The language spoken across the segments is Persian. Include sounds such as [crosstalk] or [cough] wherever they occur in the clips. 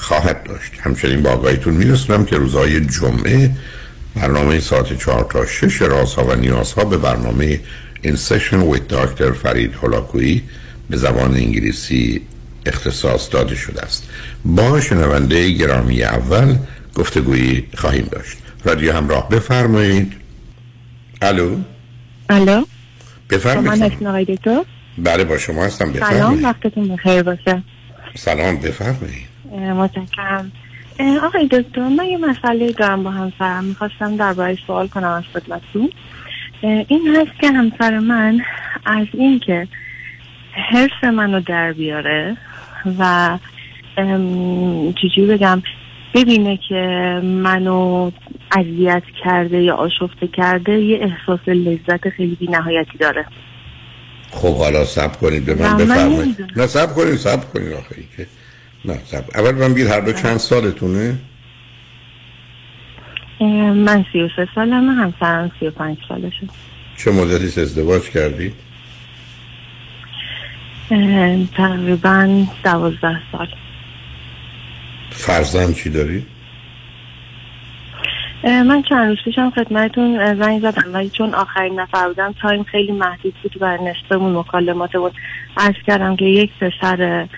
خواهد داشت. همچنین با آگاهیتون میرسونم که روزهای جمعه برنامه ساعت 4 تا 6 رازها و نیازها به برنامه این سشن ویت داکتر فرید هلاکویی به زبان انگلیسی اختصاص داده شده است. با شنونده گرامی اول گفتگویی خواهیم داشت. رادیو همراه بفرمایید. الو؟ الو؟ بفرمایید. دکتر؟ بله با شما هستم. بفرمایید. سلام وقتتون بخیر باشه. سلام بفرمایید. متشکرم. آقای دکتر من یه مسئله دارم با همسرم می‌خواستم درباره سوال کنم از خدمتتون. این هست که همسر من از اینکه حرف منو در بیاره و چجوری بگم ببینه که منو اذیت کرده یا آشفته کرده یه احساس لذت خیلی بی نهایتی داره. خب حالا سب کنید به من بفرمایید. نه سب کنید سب کنید آخه که نه سب اول من بگید هر دو چند سالتونه؟ من سی و سه سالمه همسرم سی و پنج سالشه. چه مدتی ازدواج کردید؟ تقریبا دوازده سال. فرزند چی داری؟ من چند روز پیشم خدمتون زنگ زدم ولی چون آخرین نفر بودم تایم خیلی محدود بود و نصفمون مکالمات بود عرض کردم که یک پسر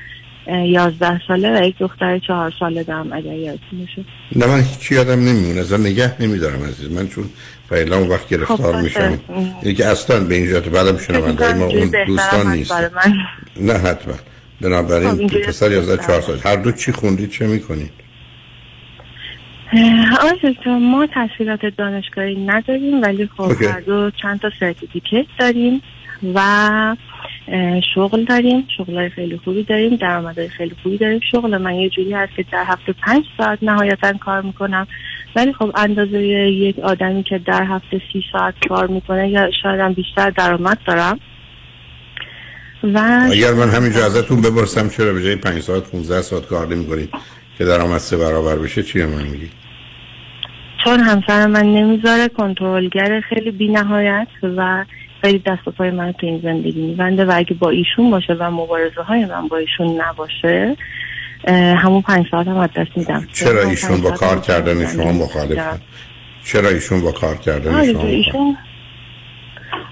یازده ساله و یک دختر چهار ساله دارم اگر یادتون نه من هیچی یادم نمیمونه. از نگه نمیدارم عزیز. من چون فعلا اون وقت گرفتار خب میشم. اینه که اصلا به اینجا تو بعدم شنونده ما اون دوستان نیست نه حتما. بنابراین خب پسر یازده چهار سال هر دو چی خوندید چه می‌کنید؟ آره ما تحصیلات دانشگاهی نداریم ولی خب هر دو چند تا سرتیفیکت داریم و شغل داریم شغل خیلی خوبی داریم درآمدهای خیلی خوبی داریم. شغل من یه جوری هست که در هفته پنج ساعت نهایتا کار می‌کنم. ولی خب اندازه یک آدمی که در هفته سی ساعت کار می‌کنه یا شاید هم بیشتر درآمد دارم. و اگر من همینجا ازتون بپرسم چرا به جای 5 ساعت 15 ساعت کار نمی‌کنید؟ که درآمد سه برابر بشه چی من میگی؟ چون همسر من نمی‌ذاره کنترلگر خیلی بینهایت و خیلی دست و پای من تو این زندگی میبنده و اگه با ایشون باشه و مبارزه های من با ایشون نباشه همون پنج ساعت هم از دست میدم. چرا ایشون با کار کردن شما مخالفه چرا ایشون با کار کردن شما ایشون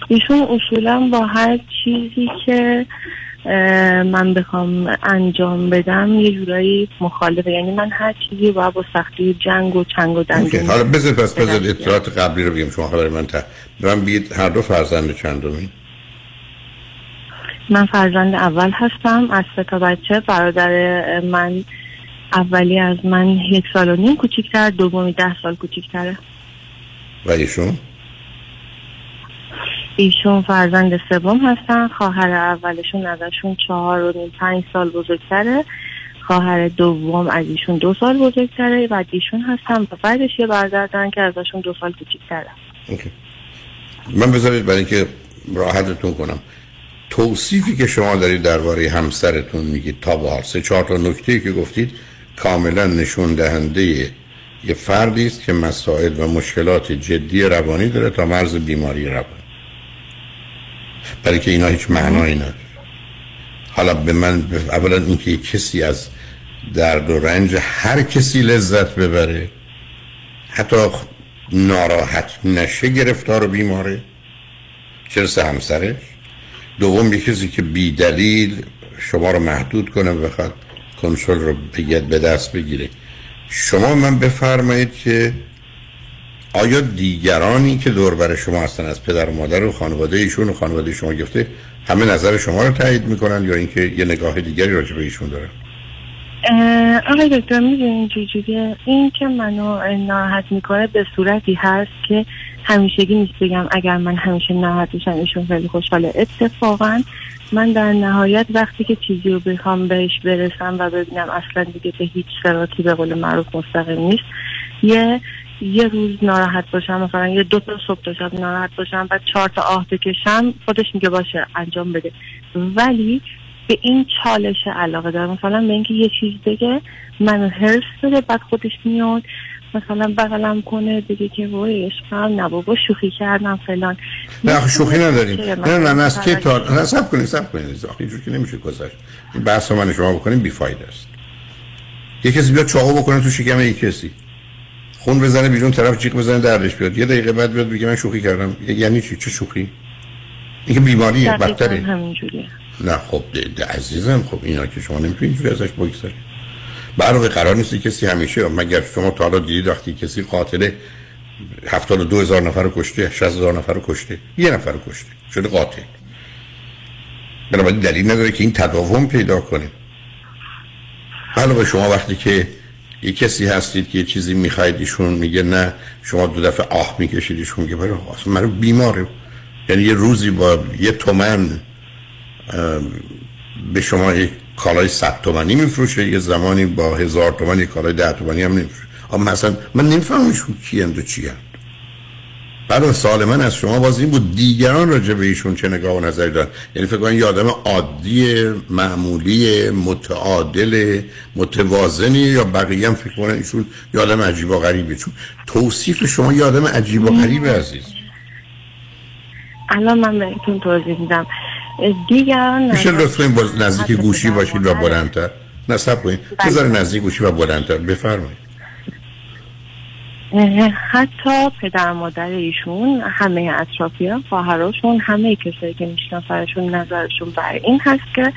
ایشون اصولا با هر چیزی که من بخوام انجام بدم یه جورایی مخالفه. یعنی من هر چیزی با با سختی جنگ و چنگ و دنگ حالا بذار پس بذار اطلاعات قبلی رو بگیم شما خبر من تا من بید هر دو فرزند چندمی من فرزند اول هستم از سه تا بچه. برادر من اولی از من یک سال و نیم کوچیکتر دومی ده سال کوچیکتره. و ایشون؟ ایشون فرزند سوم هستن. خواهر اولشون ازشون چهار و نیم پنج سال بزرگتره. خواهر دوم از ایشون دو سال بزرگتره و ایشون هستن. و بعدش یه برادر که ازشون دو سال کوچیکتره. من بذارید برای اینکه راحتتون کنم. توصیفی که شما دارید درباره همسرتون میگید تا به سه چهار تا نکته که گفتید کاملا نشون دهنده یه فردی است که مسائل و مشکلات جدی روانی داره تا مرز بیماری روانی. برای که اینا هیچ معنایی نداره. حالا به من اولا اینکه کسی از درد و رنج هر کسی لذت ببره حتی ناراحت نشه گرفتار و بیماره. چرا همسرش؟ دوم یه کسی که بی دلیل شما رو محدود کنه و بخواد کنترل رو بگید به دست بگیره. شما من بفرمایید که آیا دیگرانی که دور بر شما هستن از پدر و مادر و خانواده ایشون و خانواده شما گفته همه نظر شما رو تایید می‌کنن یا اینکه یه نگاه دیگری راجع به ایشون دارن؟ آقای دکتر می‌دونین چجوریه این که منو ناراحت می‌کنه به صورتی هست که همیشگی نیست بگم اگر من همیشه ناراحت بشم ایشون خیلی خوشحاله. اتفاقا من در نهایت وقتی که چیزی رو بخوام بهش برسم و ببینم اصلا دیگه به هیچ سراتی به قول معروف مستقیم نیست یه یه روز ناراحت باشم مثلا یه دو تا صبح تا شب ناراحت باشم و چهار تا آه بکشم خودش میگه باشه انجام بده. ولی به این چالش علاقه دارم. مثلا به اینکه یه چیز بگه منو هرس بده بعد خودش میاد مثلا بغلم کنه دیگه که وای عشقم نه بابا شوخی کردم فلان. نه شوخی نداریم. نه نه نه از که تا نه سب کنید سب کنید. آخه اینجور که نمیشه گذشت. این بحث من شما بکنیم بیفاید است. یه کسی بیاد چاقو بکنه تو شکم یک کسی. خون بزنه بیرون طرف جیغ بزنه دردش بیاد. یه دقیقه بعد بیاد بگه من شوخی کردم. یعنی چی؟ چه شوخی؟ این که بیماریه بدتره. نه خب ده, عزیزم خب اینا که شما نمی‌تونید اینجوری ازش بگذارید برای قرار نیست کسی همیشه مگر شما تا حالا دیدید وقتی کسی قاتله هفتاد دو هزار نفر رو کشته شست هزار نفر رو کشته؟ یه نفر رو کشته. شده قاتل. بنابراین دلیل نداره که این تداوم پیدا کنه. علاوه شما وقتی که یه کسی هستید که یه چیزی می‌خواید ایشون میگه نه شما دو دفعه آه می‌کشید ایشون میگه برای اصلا من بیماره. یعنی یه روزی با یه تومن به شما یک کالای 100 تومانی میفروشه یه زمانی با هزار تومن یک کالای 10 تومانی هم نمیفروشه. اما مثلا من نمی‌فهمم ایشون کی اند و هست بعد سوال من از شما باز این بود دیگران راجع به ایشون چه نگاه و نظری دارن؟ یعنی فکر کنم یه آدم عادی معمولی متعادل متوازنی یا بقیه هم فکر کنن ایشون یه آدم عجیب و غریبه. چون توصیف شما یه آدم عجیب و غریبه عزیز. الان من بهتون توضیح میدم. دیگران میشه لطفا باز نزدیک گوشی باشید و بلندتر. نصب کنید. بله. بذار نزدیک گوشی و بلندتر. بفرمایید. حتی پدر مادر ایشون همه اطرافیان خواهراشون همه کسایی که میشناسنشون نظرشون بر این هست که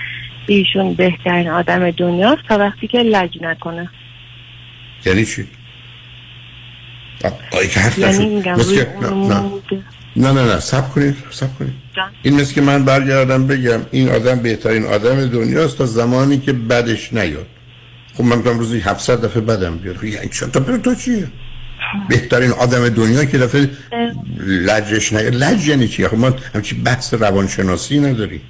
ایشون بهترین آدم دنیاست تا وقتی که لج نکنه. یعنی چی؟ یعنی میگم نه نه. نه سب کنید سب کنید. این مثل که من برگردم بگم این آدم بهترین آدم دنیاست تا زمانی که بدش نیاد. خب من میگم روزی 700 دفعه بدم بیاد. خب یعنی تا پر تو چیه؟ بهترین آدم دنیا که دفعه لجش نیاد لج یعنی چیه خب ما همچی بحث روانشناسی نداری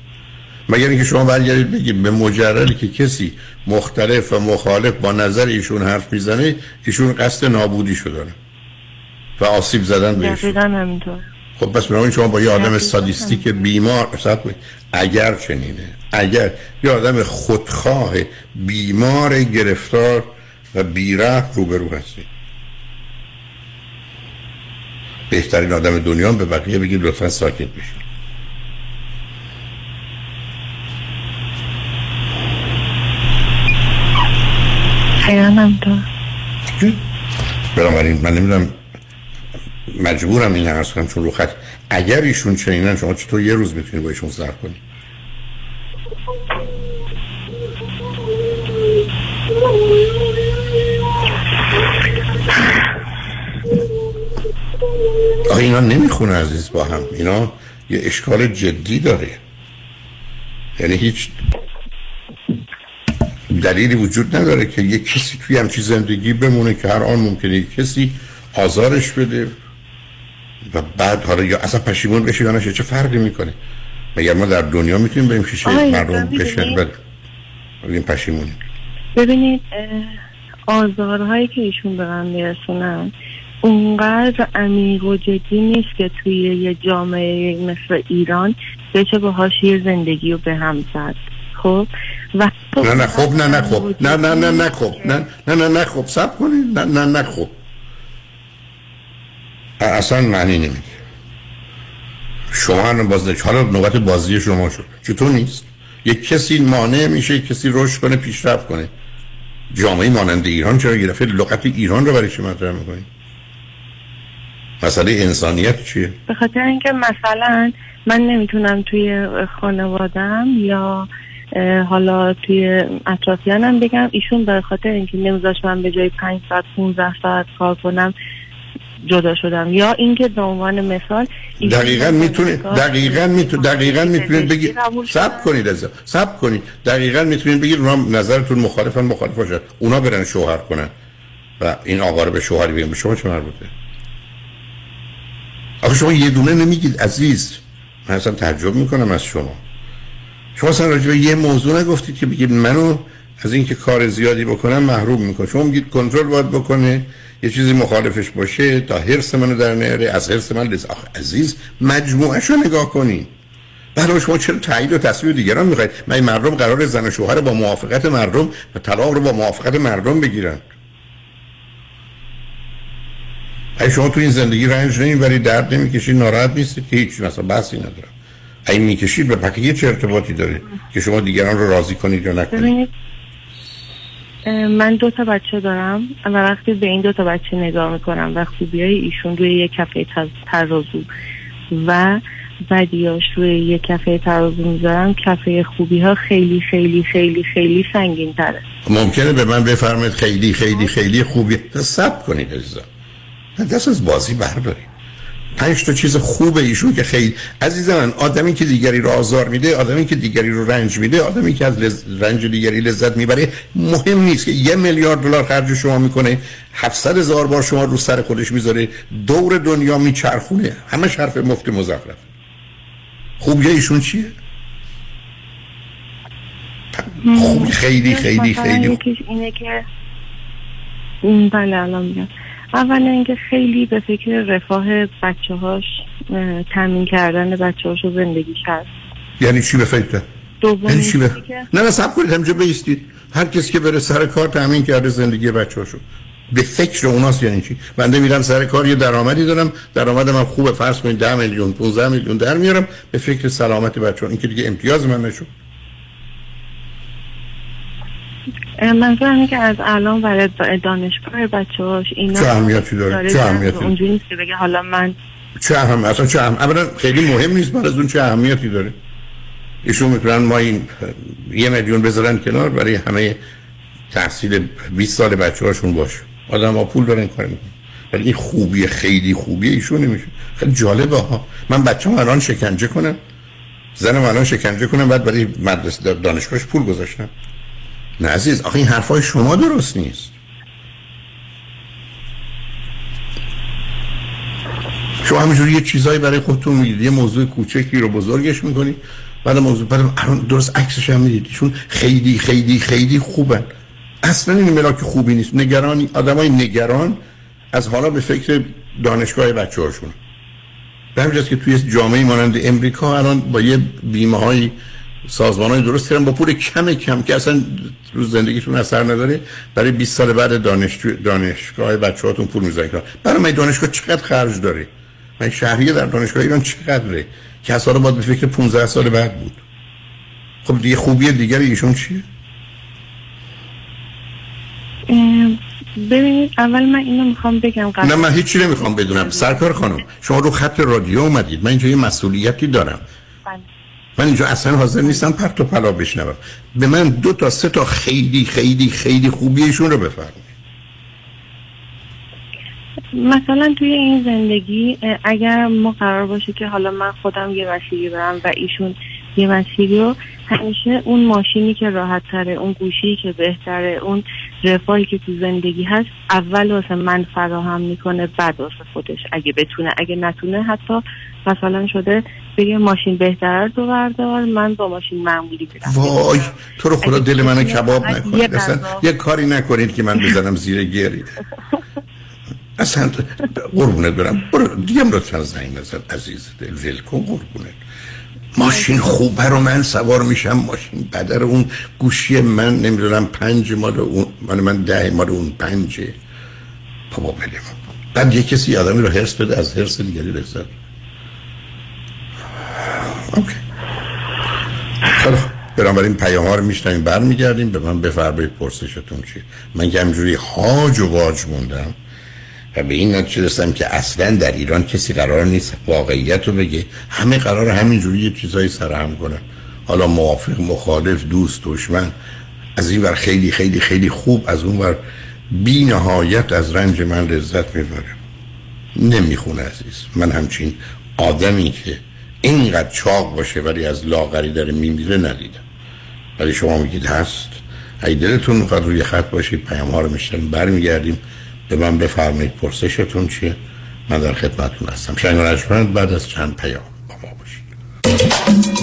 مگر اینکه شما برگردید بگید به مجردی که کسی مختلف و مخالف با نظر ایشون حرف می‌زنه ایشون قصد نابودی شدن و آسیب زدن بهش خب پس بنابراین شما با یه آدم سادیستیک بیمار اگر چنینه اگر یه آدم خودخواه بیمار گرفتار و بیره روبرو هستی. بهترین آدم دنیا به بقیه بگید لطفا ساکت بشید خیانم تو. بنابراین من نمی‌دونم. مجبورم این عرض کنم چون رو خط. اگر ایشون چنینن شما چطور یه روز می‌تونید با ایشون سر کنید آخه اینا نمی‌خونه عزیز با هم. اینا یه اشکال جدی داره. یعنی هیچ دلیلی وجود نداره که یه کسی توی همچی زندگی بمونه که هر آن ممکنه یه کسی آزارش بده و بعد حالا یا اصلا پشیمون بشه یا نشه چه فرقی می‌کنه؟ مگر ما در دنیا می‌تونیم بریم شیشه مردم بشه؟ بعد این پشیمونی ببینید آزارهایی که ایشون به من میرسونن اونقدر عمیق و جدی نیست که توی یه جامعه مثل ایران بشه با یه زندگی رو به هم زد خب و نه نه خب نه نه خب نه نه نه نه خب نه نه نه نه خب سب کنید نه نه نه خب اصلا معنی نمیده شما هم باز حالا نوبت بازی شما شد چطور نیست یک کسی مانع میشه کسی رشد کنه پیشرفت کنه جامعه مانند ایران چرا گرفته لغت ایران رو برای چی مطرح می‌کنید مسئله انسانیت چیه؟ به خاطر اینکه مثلا من نمی‌تونم توی خانوادم یا حالا توی اطرافیانم بگم ایشون به خاطر اینکه نمیذاش من به جای 5 ساعت 15 ساعت کار کنم جدا شدم. یا اینکه به عنوان مثال دقیقا می‌تونه دقیقا می‌تونه دقیقا می‌تونید بگید سب کنید از سب کنید. دقیقا می‌تونید بگید اونا نظرتون مخالفن مخالف باشد اونا برن شوهر کنن. و این آقا رو به شوهر بگیم به شما چه مربوطه؟ آخه شما یه دونه نمیگید عزیز. من اصلا تعجب می‌کنم از شما. شما اصلا راجع به یه موضوع نگفتید که بگید منو از اینکه کار زیادی بکنم محروم می‌کنه. شما میگید کنترل باید بکنه یه چیزی مخالفش باشه تا حرس منو در نیاره از حرس من لز آخ عزیز مجموعه رو نگاه کنین. برای شما چرا تایید و تصویر دیگران می‌خواید؟ من مردم قرار زن و شوهر با موافقت مردم و طلاق رو با موافقت مردم بگیرن. ای شما تو این زندگی رنج ولی درد نمی‌کشید ناراحت نیستید که هیچ مثلا بحثی ندارم ای می‌کشید به پکیه چه ارتباطی داره که شما دیگران رو راضی کنید یا نکنید؟ من دو تا بچه دارم و وقتی به این دو تا بچه نگاه می‌کنم و خوبیای ایشون روی یک کفه ترازو و بدیاش روی یک کفه ترازو می‌ذارم کفه خوبی ها خیلی خیلی خیلی خیلی سنگین تره ممکنه به من بفرمایید خیلی خیلی خیلی خوبی. سب کنید عزیزم. دست از بازی بردارید پنج تا چیز خوب ایشون که خیلی عزیز من آدمی که دیگری رو آزار میده آدمی که دیگری رو رنج میده آدمی که از رنج دیگری لذت می‌بره مهم نیست که یه میلیارد دلار خرج شما می‌کنه 700 هزار بار شما رو سر خودش می‌ذاره دور دنیا میچرخونه. همه حرف مفت مزخرف. خوبیه ایشون چیه؟ خوب خیلی خیلی خیلی خوب. اینه که بله الان میگم. اولا اینکه خیلی به فکر رفاه بچه هاش تامین کردن بچه هاش و زندگیش هست. یعنی چی به فکر؟ یعنی چی به... نه نه سب کنید همجا بیستید هر کسی که بره سر کار تامین کرده زندگی بچه هاشو به فکر اوناست یعنی چی؟ بنده میرم سر کار یه درآمدی دارم. درآمد من خوبه فرض کنید 10 میلیون 15 میلیون در میارم. به فکر سلامت بچه ها این که دیگه امتیاز من نشون منظورم که از الان برای دانشگاه بچه هاش اینا چه اهمیتی داره؟ چه اهمیتی؟ اونجوری نیست که بگه حالا من چه اهم اصلا چه اولا خیلی مهم نیست بعد از اون چه اهمیتی داره. ایشون می‌تونن ما این یه میلیون بذارن کنار برای همه تحصیل 20 سال بچه هاشون باشه. آدم ها پول دارن کار می‌کنن. ولی این خوبی خیلی خوبی ایشون نمیشه خیلی جالبه ها. من بچه هم الان شکنجه کنم. زنم الان شکنجه کنم. بعد برای مدرسه دانشگاهش پول گذاشتم. نه عزیز آخه این حرفای شما درست نیست. شما همینجوری یه چیزایی برای خودتون میگید یه موضوع کوچکی رو بزرگش می‌کنید. بعد موضوع بعد الان درست عکسش هم می‌دید. چون خیلی خیلی خیلی خوبن. اصلا این ملاک خوبی نیست. نگرانی آدمای نگران از حالا به فکر دانشگاه بچه هاشون. به همجاست که توی جامعه مانند امریکا الان با یه بیمه سازمان های درست کردن با پول کم کم که اصلا روز زندگیتون اثر نداره برای 20 سال بعد دانشجو دانشگاه بچه هاتون پول می‌ذارن. برای من دانشگاه چقدر خرج داره؟ من شهریه در دانشگاه ایران چقدره؟ که اصلا باید به فکر 15 سال بعد بود. خب دیگه خوبی دیگری ایشون چیه؟ ببینید اول من اینو می‌خوام بگم قبل نه من هیچی نمی‌خوام بدونم. سرکار خانم شما رو خط رادیو اومدید. من اینجا یه مسئولیتی دارم. من اینجا اصلا حاضر نیستم پرت و پلا بشنوم. به من دو تا سه تا خیلی خیلی خیلی خوبیشون رو بفرمایید. مثلا توی این زندگی اگر ما قرار باشه که حالا من خودم یه مسیری برم و ایشون یه مسیری رو همیشه اون ماشینی که راحت تره اون گوشی که بهتره اون رفاهی که تو زندگی هست اول واسه من فراهم می‌کنه بعد واسه خودش. اگه بتونه اگه نتونه حتی مثلا شده بگه ماشین بهتر تو بردار من با ماشین معمولی برم وای تو رو خدا دل منو کباب نکنید اصلا یه کاری نکنید که من بزنم زیر گیری اصلا قربونت برم. برو دیگه لطفا زنگ نزد عزیز دل. کن قربونت. ماشین خوبه رو من سوار میشم. ماشین بدر اون گوشی من نمی‌دونم پنج مال اون من من ده مال اون پنجه. بابا بله بعد یه کسی آدمی رو هرس بده از هرس دیگری لذت اوکی خیلی برام برای این پیام ها رو میشنیم برمیگردیم. به من بفرمایید پرسشتون چی. من که همجوری هاج و واج موندم و به این نتیجه رسیدم که اصلا در ایران کسی قرار نیست واقعیت رو بگه. همه قرار همینجوری یه چیزایی سرهم کنن. حالا موافق مخالف دوست دشمن از این ور خیلی خیلی خیلی خوب از اون ور بی نهایت از رنج من لذت می‌بره. نمی‌خونه عزیز. من همچین آدمی که اینقدر چاق باشه ولی از لاغری داره میمیره ندیدم. ولی شما میگید هست. اگه دلتون می‌خواد روی خط باشید پیام ها رو میشتن برمیگردیم. به من بفرمایید پرسشتون چیه؟ من در خدمتتون هستم. شنگ بعد از چند پیام با ما باشید.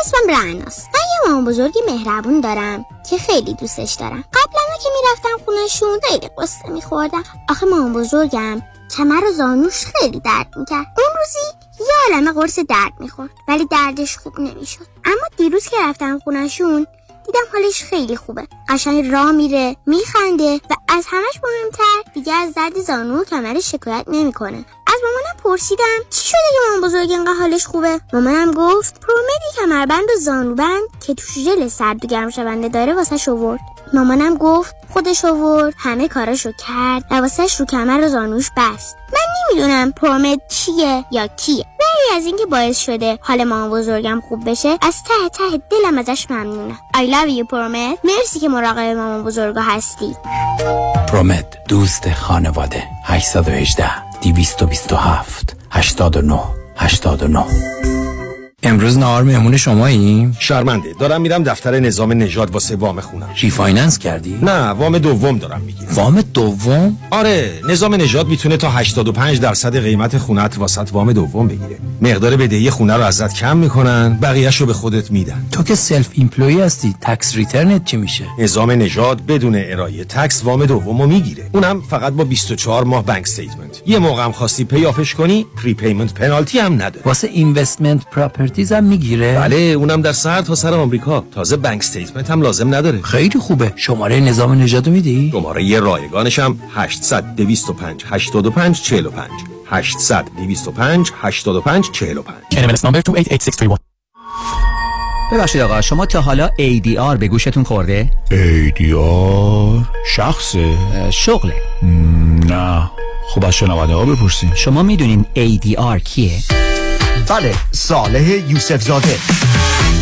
اسمم رعناست. من یه مامان بزرگی مهربون دارم که خیلی دوستش دارم. قبلا که می‌رفتم خونشون خیلی قصه میخوردم. آخه مامان بزرگم کمر و زانوش خیلی درد می‌کرد. اون روزی یه عالمه قرص درد می‌خورد ولی دردش خوب نمی‌شد. اما دیروز که رفتم خونشون دیدم حالش خیلی خوبه. قشنگ راه میره میخنده و از همش مهمتر دیگه از درد زانو و کمرش شکایت نمی‌کنه. از مامانم پرسیدم چی شده که مامان بزرگ اینقدر حالش خوبه؟ مامانم گفت پرومدی کمربند و زانوبند که توش ژل سرد و گرم شونده داره واسه شورد مامانم گفت خودش آورد همه کاراشو کرد و واسش رو کمر و زانوش بست. من نمی‌دونم ProMed چیه یا کیه. ولی از اینکه باعث شده حال مامان بزرگم خوب بشه از ته ته دلم ازش ممنونم I love you ProMed مرسی که مراقب مامان بزرگا هستی. ProMed دوست خانواده. 818 227 89 89 امروز نهار مهمون شماییم؟ شرمنده دارم میرم دفتر نظام نژاد واسه وام خونم refinance کردی؟ نه وام دوم دارم می‌گیرم وام دوم؟ آره نظام نژاد می‌تونه تا 85 درصد قیمت خونت واست وام دوم بگیره مقدار بدهی خونه رو ازت کم می‌کنن بقیهش رو به خودت میدن تو که self employed هستی tax return ت چی میشه؟ نظام نژاد بدون ارائه tax وام دوم رو می‌گیره اونم فقط با 24 ماه bank statement یه موقع هم خواستی pay off ش کنی prepayment penalty هم نداره واسه investment property هم می‌گیره. بله اونم در سر تا سر آمریکا. تازه bank statement هم لازم نداره. خیلی خوبه. شماره نظام نژاد میدی؟ شماره یه رایگانش هم 800 225 85 45 800 225 85 45 NMLS number 288631 ببخشید آقا شما تا حالا ADR به گوشتون خورده؟ ADR شخصه؟ شغله. نه. خب از شنونده ها بپرسیم. شما می‌دونین ADR کیه؟ بله صالح یوسف زاده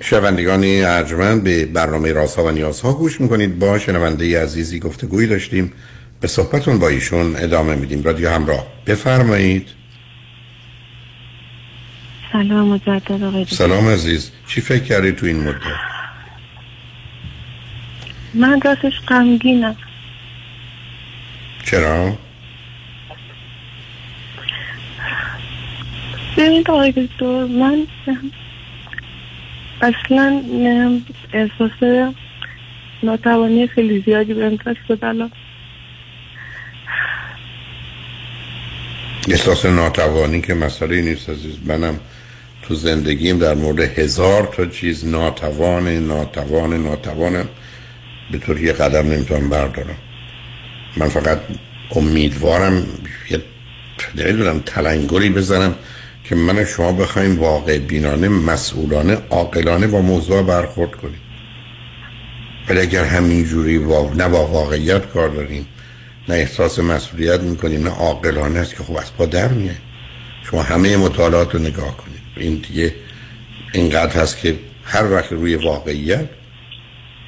شنوندگان ارجمند به برنامه رازها و نیازها گوش می‌کنید. با شنونده عزیزی گفتگوی داشتیم. به صحبتون با ایشون ادامه میدیم. رادیو همراه بفرمایید. سلام مجدد آقای. سلام عزیز. چی فکر کردی تو این مدت؟ من راستش غمگینم. چرا؟ ببینید آقای دکتر من اصلا احساس ناتوانی خیلی زیادی دست داد الان احساس ناتوانی که مسئله نیست عزیز. منم تو زندگیم در مورد هزار تا چیز ناتوان ناتوان ناتوانم. به طور یه قدم نمی‌تونم بردارم. من فقط امیدوارم یه نمی‌دونم تلنگری بزنم. که من شما بخوایم واقع بینانه مسئولانه عاقلانه با موضوع برخورد کنیم. ولی اگر همینجوری وا... نه با واقعیت کار داریم نه احساس مسئولیت می‌کنیم نه عاقلانه است که خب از پا در میه شما همه مطالعات رو نگاه کنید. این دیگه اینقدر هست که هر وقت روی واقعیت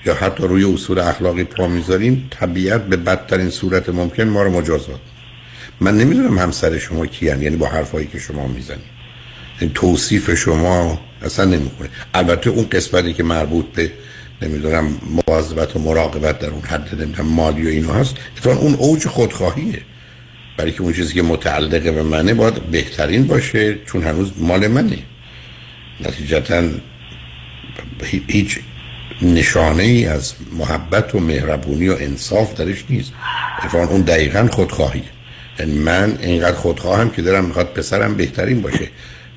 یا حتی روی اصول اخلاقی پا می‌ذاریم طبیعت به بدترین صورت ممکن ما رو مجازات من نمی‌دونم همسر شما کیان یعنی با حرفایی که شما می‌زنید. این توصیف شما اصلا نمی‌کنه البته اون قسمتی که مربوط به نمی‌دونم مواظبت و مراقبت در اون حد نمی‌دونم مالی و اینو هست اتفاقا اون اوج خودخواهیه. برای که اون چیزی که متعلقه به منه باید بهترین باشه چون هنوز مال منه. نتیجتا هیچ نشانه ای از محبت و مهربونی و انصاف درش نیست. اتفاقا اون دقیقا خودخواهیه. یعنی من اینقدر خودخواهم که دارم می‌خواد پسرم بهترین باشه.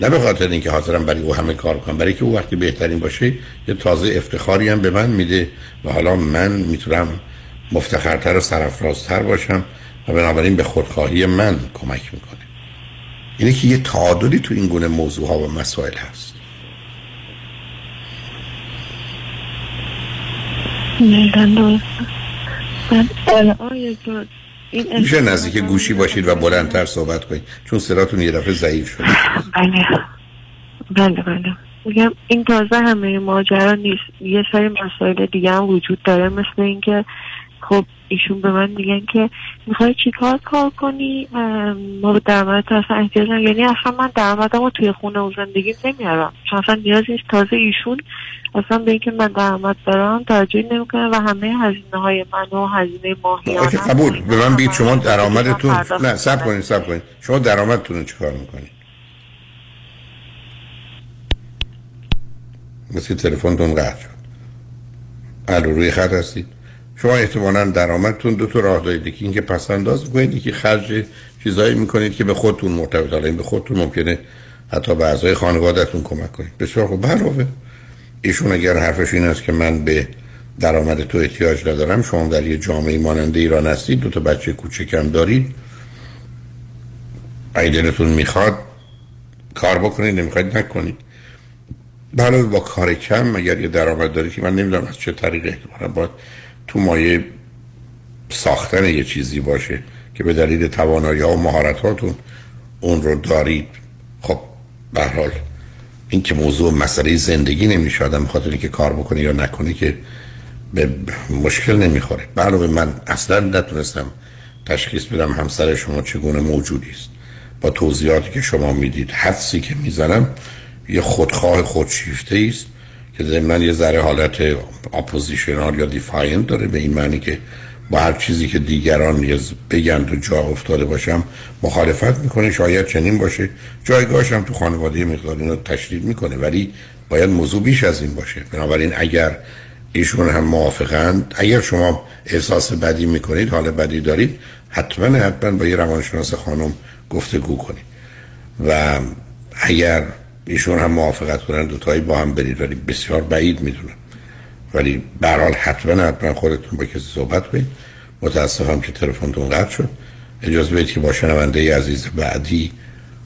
نه به خاطر اینکه حاضرم برای او همه کار کنم برای که او وقتی بهترین باشه یه تازه افتخاری هم به من میده و حالا من می‌تونم مفتخرتر و سرفرازتر باشم و بنابراین به خودخواهی من کمک می‌کنه. اینه که یه تعادلی تو این گونه موضوع ها و مسائل هست. میشه نزدیک گوشی باشید و بلندتر صحبت کنید. چون صداتون یه دفعه ضعیف شده. بله بله بله. میگم این تازه همه ماجرا نیست. یه سری مسائل دیگه هم وجود داره مثل اینکه خب ایشون به من میگن که می‌خوای چیکار کار کنی؟ ما به درآمد اصلا احتیاج یعنی اصلا من درآمدم رو توی خونه و زندگی نمیارم. چون اصلا نیاز نیست. تازه ایشون اصلا به اینکه من درآمد دارم توجه نمی‌کنه و همه هزینه های من و هزینه ماهیانه قبول. به من بید شما درآمدتون نه سب کنید سب کنید. شما درآمدتون رو چیکار می‌کنید؟ مثل تلفنتون قطع شد. الو روی خط هستید؟ شما احتمالا درآمدتون دو تا راه دارید. یکی اینکه پس انداز می‌کنید که خرج چیزایی می‌کنید که به خودتون مرتبط. حالا به خودتون ممکنه حتی به اعضای خانوادهتون کمک کنید. بسیار خوب. علاوه ایشون اگر حرفش این است که من به درآمد تو احتیاج ندارم شما در یه جامعه مانند ایران هستید دو تا بچه کوچکم دارید. اگه دلتون می‌خواد کار بکنید نمی‌خواید نکنید. بله با کار کم اگر یه درآمد دارید که من نمی‌دونم از چه طریق احتمالا باید تو مایه ساختن یه چیزی باشه که به دلیل توانایی ها و مهارتاتون اون رو دارید. خب به حال این که موضوع مسئله زندگی نمیشه آدم خاطر که کار بکنه یا نکنه که به مشکل نمی‌خوره. علاوه من اصلا نتونستم تشخیص بدم همسر شما چگونه موجودی است. با توضیحاتی که شما می‌دید حدسی که می‌زنم یه خودخواه خودشیفته است. که ضمن یه ذره حالت oppositional یا defiant داره به این معنی که با هر چیزی که دیگران بگن تو جا افتاده باشم مخالفت می‌کنه شاید چنین باشه. جایگاهش هم تو خانواده مقدار اینو تشدید می‌کنه ولی باید موضوع بیش از این باشه. بنابراین اگر ایشون هم موافقند اگر شما احساس بدی می‌کنید حال بدی دارید حتما حتما با یه روانشناس خانم گفتگو کنید. و اگر ایشون هم موافقت کنن دوتایی با هم برید ولی بسیار بعید می‌دونم. ولی به حال حتما حتما خودتون با کسی صحبت کنید. متاسفم که تلفنتون قطع شد. اجازه بدید که با شنونده عزیز بعدی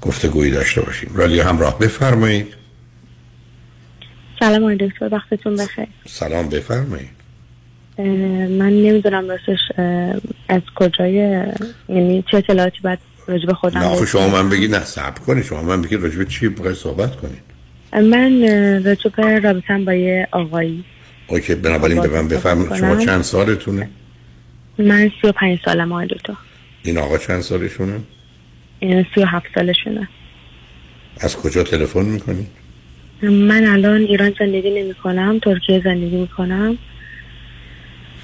گفتگویی داشته باشیم. رادیو همراه بفرمایید. سلام آقای دکتر وقتتون بخیر. سلام بفرمایید. من نمی‌دونم راستش از کجای یعنی چه اطلاعاتی باید راجع به خودم نه آخه. شما من بگید نه صبر کنید. شما من بگید راجع به چی بخواید صحبت کنید من به رابطم با یه آقایی. اوکی بنابراین به من بفرمایید شما. چند سالتونه؟ من سی و پنج سالم آقای دکتر. این آقا چند سالشونه؟ و هفت سالشونه. از کجا تلفن می‌کنید من الان ایران زندگی نمی کنم ترکیه زندگی می کنم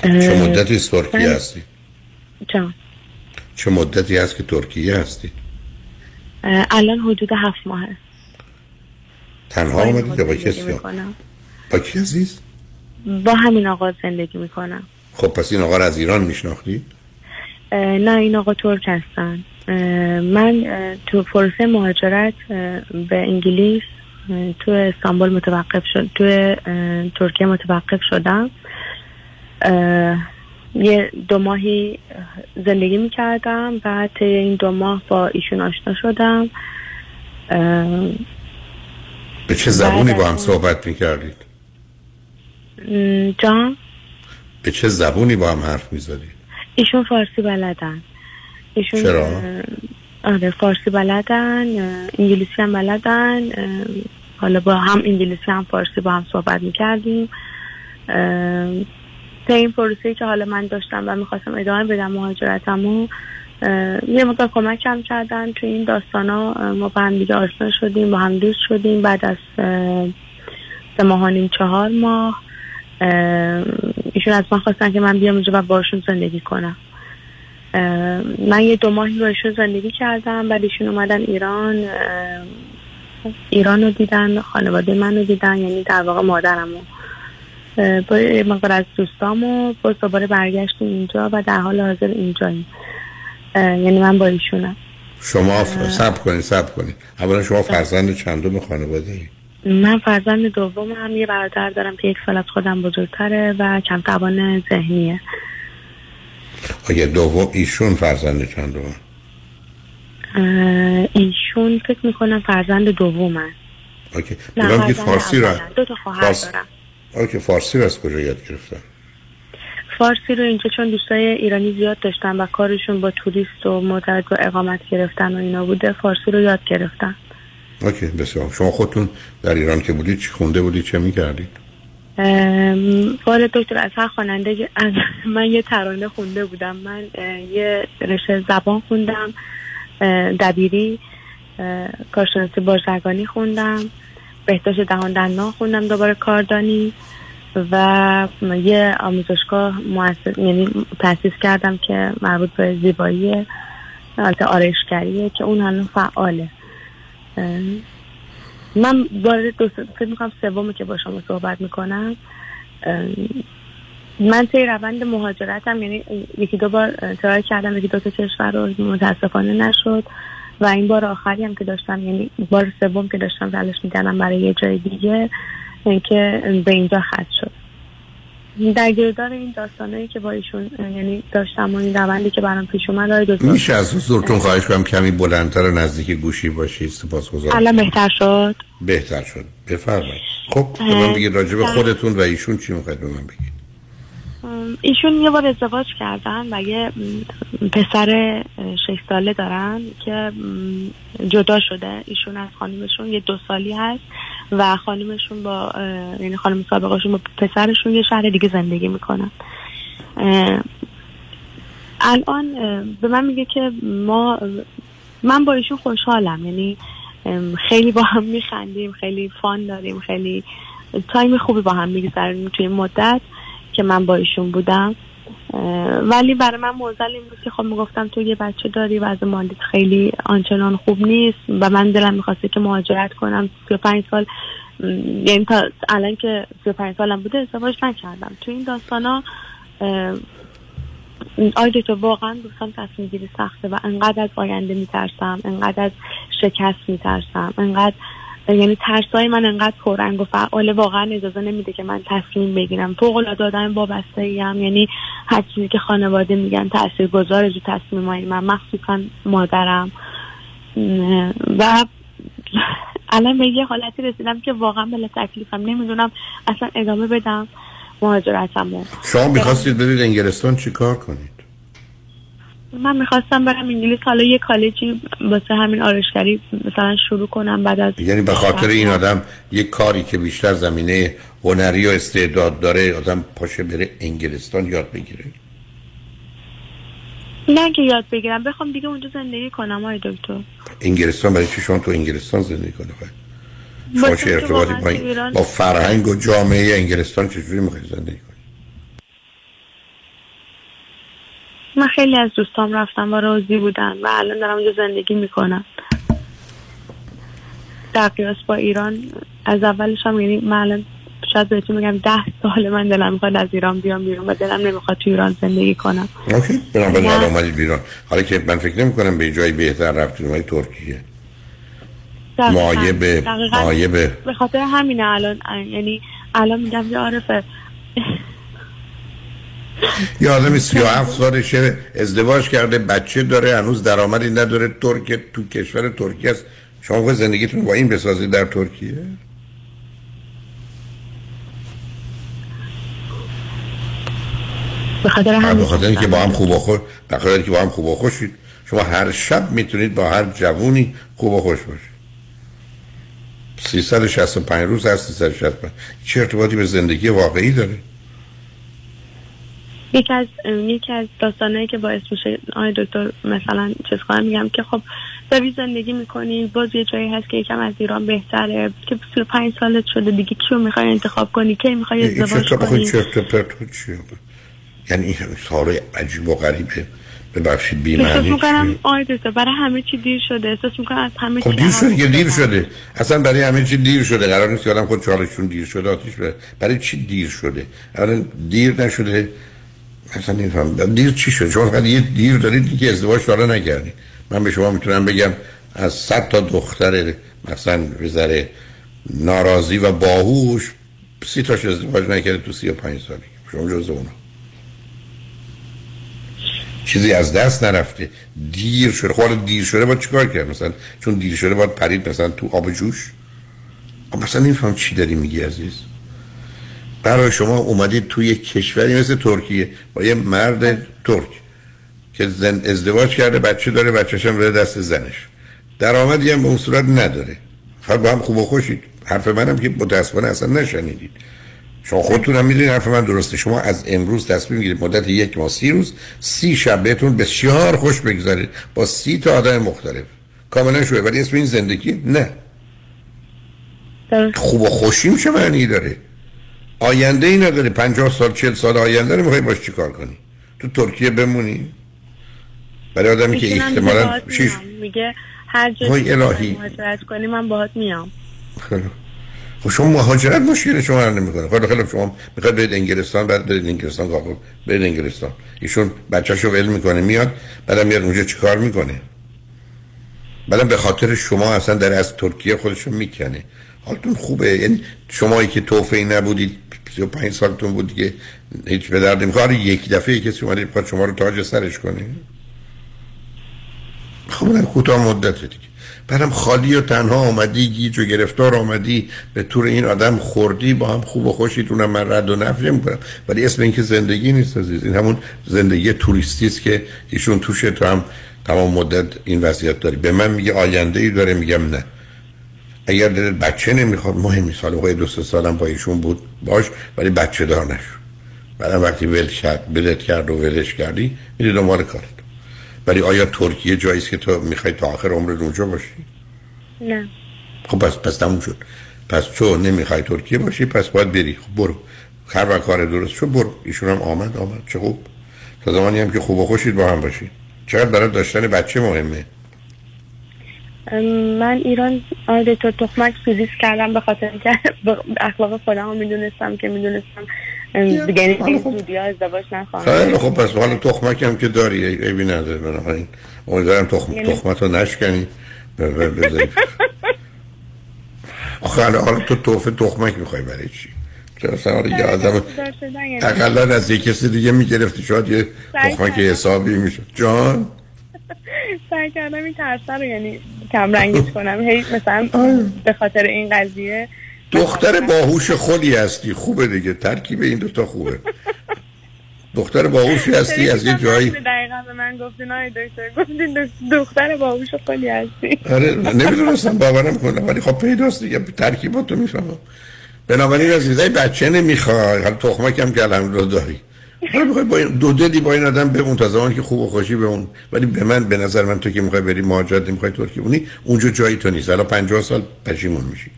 چه مدتی از ترکیه هستی؟ جان. چه مدتی هست که ترکیه هستی اه، الان حدود هفت ماهه تنها آمدید با کسی؟ با کی عزیز؟ با همین آقا زندگی می‌کنم. خب پس این آقا رو از ایران میشناختید نه این آقا ترک هستن. من تو پروسه مهاجرت به انگلیس تو استانبول متوقف شد تو ترکیه متوقف شدم. یه دو ماهی زندگی می‌کردم. بعد طی این دو ماه با ایشون آشنا شدم. به چه زبونی با هم صحبت می‌کردید؟ جان؟ به چه زبونی با هم حرف می‌زدید؟ ایشون فارسی بلدن. ایشون چرا؟ آره فارسی بلدن انگلیسی هم بلدن. حالا با هم انگلیسی هم فارسی با هم صحبت می‌کردیم. تا این پروسه که حالا من داشتم و می‌خواستم ادامه بدم مهاجرتمو یه مقدار کمکم کردن تو این داستان ها ما با هم دیگه آشنا شدیم با هم دوست شدیم بعد از سه ماه چهار ماه. اه، ایشون از من خواستن که من بیام اینجا و باشون زندگی کنم. من یه دو ماهی با ایشون زندگی کردم بعد ایشون اومدن ایران. ایران رو دیدن خانواده من رو دیدن یعنی در واقع مادرم رو با یه مقدار از دوستام و باز دوباره برگشتیم اینجا و در حال حاضر اینجاییم. یعنی من با ایشونم. شما. سب کنید سب کنید اولا شما فرزند چندم خانواده ای؟ من فرزند دوم هم یه برادر دارم که یک سال از خودم بزرگتره و کم توان ذهنیه. آیا دوم ایشون فرزند چندم؟ اه، ایشون فکر می‌کنم فرزند دوم هست Okay. نه، فرزند فارسی را. دو تا خواهر فارس- دارم. Okay فارسی رو از کجا یاد گرفتن؟ فارسی رو اینجا چون دوستای ایرانی زیاد داشتن و کارشون با توریست و مرتبط با اقامت گرفتن و اینا بوده فارسی رو یاد گرفتن. Okay بسیار. شما خودتون در ایران که بودید چی خونده بودید چه می‌کردید؟ بار دکتر از هر خواننده از من یه ترانه خونده بودم. من یه رشته زبان خوندم دبیری کارشناسی بازرگانی خوندم. بهداشت دهان دندان خوندم دوباره کاردانی و یه آموزشگاه مؤسس یعنی تاسیس کردم که مربوط به زیبایی البته آرایشگریه که اون هنوز فعاله. من وارد دو فکر می‌کنم سومه که با شما صحبت می‌کنم. من طی روند مهاجرتم یعنی یکی دو بار ترای کردم یکی دو تا کشور رو متاسفانه نشد. و این بار آخری هم که داشتم یعنی بار سوم که داشتم تلاش می‌کردم برای یه جای دیگه که به اینجا ختم شد. در گردار این داستانایی که با ایشون یعنی داشتم و این روندی که برام پیش اومد آقای میشه از حضورتون خواهش کنم کمی بلندتر و نزدیک گوشی باشید سپاس الان بهتر شد؟ بهتر شد. بفرمایید. خب به من بگید راجع به اه، خودتون و ایشون چی می‌خواید به من بگید؟ ایشون یه بار ازدواج کردن و یه پسر شش ساله دارن که جدا شده. ایشون از خانمشون یه دو سالی هست و خانمشون با یعنی خانم سابقشون با پسرشون یه شهر دیگه زندگی می‌کنن. الان به من میگه که ما من با ایشون خوشحالم. یعنی خیلی با هم میخندیم خیلی فان داریم خیلی تایم خوبی با هم میگذرونیم توی مدت. که من با ایشون بودم. ولی برای من موزل این بود که خب می‌گفتم تو یه بچه داری و از مالیت خیلی آنچنان خوب نیست و من دلم می‌خواسته که مهاجرت کنم. 35 سال یعنی تا الان که 35 سالم بوده ازدواج نکردم. تو این داستانا اه، آی دکتر واقعا دوستان تصمیم گیری سخته و انقدر از آینده میترسم انقدر از شکست میترسم انقدر یعنی ترسای من انقدر پررنگ و فعاله واقعا اجازه نمیده که من تصمیم بگیرم. فوق العاده آدم وابسته ایم یعنی هر چیزی که خانواده میگن تاثیرگذار جو تصمیمای من. مخصوصا مادرم. و الان به یه حالتی رسیدم که واقعا بلا تکلیفم نمی‌دونم. اصلا ادامه بدم مهاجرتمو. شما می‌خواستید برید انگلستان چی کار کنید؟ من می‌خواستم برم انگلیس. حالا یه کالجی واسه همین آرشگری مثلا شروع کنم بعد از یعنی به خاطر این آدم یک کاری که بیشتر زمینه هنری و استعداد داره آدم پاشه بره انگلستان یاد بگیره. نه که یاد بگیرم بخوام دیگه اونجا زندگی کنم آقای دکتر. انگلستان برای چی شما تو انگلستان زندگی کنه شما واسه چه ارتباطی با, با فرهنگ و جامعه انگلستان چجوری می‌خواید زندگی کنید من خیلی از دوستام رفتم و راضی بودن و الان دارم اونجا زندگی می‌کنم در قیاس با ایران از اولش هم یعنی من الان شاید بهتون میگم ده سال من دلم می‌خواد از ایران بیام بیرون و دلم نمی‌خواد تو ایران زندگی کنم اوکی بنابراین نه. حالا اومدید بیرون حالا که من فکر نمی کنم به جای بهتر رفتید اومدید ترکیه دقیقاً. معایب دقیقاً. معایب به خاطر همینه الان یعنی الان میگم یه عارفه یه آدم 37 سالشه ازدواج کرده بچه داره هنوز درآمدی نداره. ترک تو کشور ترکیه است. شما زندگیتون با این بسازید در ترکیه؟ به خاطر به همین. خاطر اینکه با هم خوب و خوش به خاطر اینکه با هم خوب و خوشید. شما هر شب می‌تونید با هر جوونی خوب و خوش باشید. 365 روز هر 365 چه ارتباطی به زندگی واقعی داره؟ یکی از یکی از داستانایی که باعث میشه آقای دکتر مثلا چیز کنم میگم که خب داری زندگی می‌کنی باز یه جایی هست که یکم از ایران بهتره. که 35 سالت شده دیگه کیو می‌خوای انتخاب کنی؟ کی می‌خوای ازدواج کنی یعنی این سوال عجیب و غریبه ببخشید بی معنی می‌کنم دکتر برای همه چی دیر شده. احساس می‌کنم از همه خب چی دیر شده که دیر. شده. اصلا برای همه چی دیر شده. قرار نیست که آدم خود چالشون دیر شده آتیش بره. برای چی دیر شده؟ اولا دیر نشده. اصلا نمیفهم. دیر چی شده شما فقط یه دیر دارید که ازدواج حالا نکردید من به شما می‌تونم بگم از صد تا دختر مثلا بذاره ناراضی و باهوش سی تاش ازدواج نکرده تو سی و پنج سالگی شما جز اونا. چیزی از دست نرفته. دیر شده. خب دیر شده باید چیکار کرد؟ مثلا چون دیر شده باید پرید مثلا تو آب جوش؟ مثلا نمیفهم چی داری میگی عزیز. برای شما اومدید توی کشوری مثل ترکیه با یه مرد ترک که زن ازدواج کرده بچه داره بچهش هم بده دست زنش. درآمدی هم به اون صورت نداره. فقط با هم خوب و خوشید. حرف منم که متاسفانه اصلا نشنیدید. شما خودتون هم می‌دونید حرف من درسته. شما از امروز تصمیم می‌گیرید مدت یک ماه سی روز سی شب بهتون بسیار خوش بگذارید با سی تا آدم مختلف. کاملا شوه. ولی اسم این زندگی؟ نه. خوب و خوشیم چه معنی داره؟ آینده ای نداره پنجاه سال چل سال آینده رو می‌خوای باش چیکار کنی؟ تو ترکیه بمونی؟ برای آدمی که احتمالا شیش. میگه هر جا. مهاجرت کنی من باهات میام. خب شما مهاجرت مشکل شما حل نمی‌کنه. خیلی خیلی شما می‌خواید برید انگلستان بعد برید انگلستان کافر برید انگلستان. ایشون بچه‌شو ول می‌کنه. میاد بعدم میاد اونجا چیکار می‌کنه؟ بعدم به خاطر شما اصلا در از ترکیه خودشو می‌کنه. حالتون خوبه. یعنی شمایی که توفی نبودید 35 سالتون بود که هیچ به درد نمی‌خواد. یک دفعه کسی اومده بخواد شما رو تاج سرش کنه. خب اونم کوتاه مدت دیگه. بعدم خالی و تنها آمدی گیج و گرفتار آمدی به طور این آدم خوردی با هم خوب و خوشید اونم من رد و نفی می‌کنم ولی اسم این که زندگی نیست عزیز. این همون زندگی توریستی است که ایشون توشه تو هم تمام مدت این وضعیت داری. به من میگه آینده ای داره میگم نه. اگر دلت بچه نمی‌خواد مهم نیست حالا دو سه سالم با ایشون بود باش ولی بچه دار نشو. بعدم وقتی ول کرد بلت کرد و ولش کردی میری دنبال کارت. ولی آیا ترکیه جایی که تو می‌خوای تا آخر عمرت اونجا باشی؟ نه. خب پس پس تموم شد. پس تو نمی‌خوای ترکیه باشی پس باید بری. خب برو. هر وقت کار درست شد برو. ایشون هم آمد آمد. چه خوب. تا زمانی هم که خوب و خوشید با هم باشید. چقدر برای داشتن بچه مهمه. من ایران آره دکتر تخمک سوزیس کردم به خاطر به [laughs] اخلاق خودم می‌دونستم که می‌دونستم. دیگه یعنی زودی ها ازدواج نخواهم خیلی خب پس حالا تخمک هم که داری عیبی نداره بنابراین. امیدوارم تخم یعنی- تخمت رو نشکنی. [laughs] آخه حالا تو توفه تخمک می‌خوای برای چی؟ چرا حالا یه آدم شدن؟ یعنی- اقلا از یه کسی دیگه می‌گرفتی؟ شاید یه تخمک. حسابی می‌شد. جان؟ سعی کردم این ترسه رو یعنی کم رنگش کنم. هی مثلا به خاطر این قضیه. دختر باهوش خودی هستی. خوبه دیگه. ترکیب این دوتا خوبه. دختر باهوشی هستی از یه جایی. دقیقا به من گفتین آی دکتر. گفتین دختر باهوش خیلی هستی. آره نمی‌دونستم باورم کنم ولی خب پیداست دیگه. ترکیباتو می‌فهمم. بنابراین عزیزای بچه نمی‌خوای. حالا تخمک هم که الحمدلله داری. حالا می‌خوای با این دو دلی با این آدم بمون تا زمانی که خوب و خوشی بمون ولی به من به نظر من تو که می‌خوای بری مهاجرت نمی‌خوای ترکیه بونی اونجا جایی تو نیست. الان 50 سال پشیمون میشی.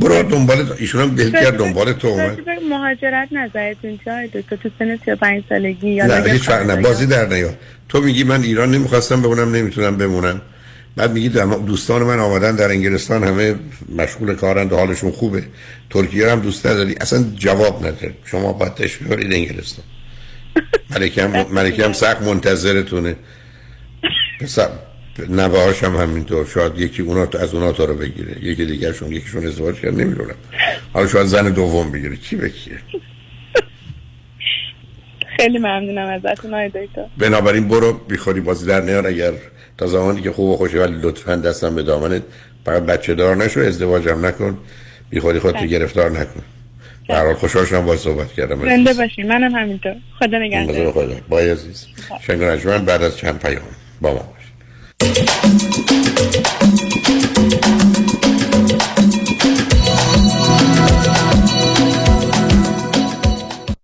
برو دنبال ایشون هم دل کرد دنبال تو اومد. مهاجرت نظرتون چه آی دکتر تو سن 35 سالگی یا نه اگر هیچ فرق نه. خانواده- بازی در نیار. تو میگی من ایران نمی‌خواستم بمونم نمی‌تونم بمونم. بعد میگی دوستان من آمدن در انگلستان همه مشغول کارند و حالشون خوبه. ترکیه هم دوست نداری؟ اصلا جواب نده. شما باید برید انگلستان. ملکه هم, هم سخت منتظرتونه. پسر نوهاش هم همینطور. شاید یکی اونا از اونا تو رو بگیره. یکی دیگرشون یکیشون ازدواج کرد نمی‌دونم. حالا شاید زن دوم بگیره. کی بکیه خیلی ممنونم ازتون آی دکتر. بنابراین برو بیخوری بازی در نیار. اگر تا زمانی که خوب و خوشی ولی لطفا دستم به دامنت. فقط بچه دار نشو ازدواجم نکن. بیخوری خودتو بله. گرفتار نکن. به هر حال خوشحال شدم باهات صحبت کردم. زنده باشین منم همینطور. خدا نگهدار. خدا بای عزیز شنگ رجمن بعد از چند پیام با ما باش.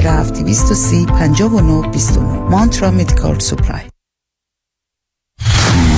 230 59 29 مانترا مدیکال سوپلای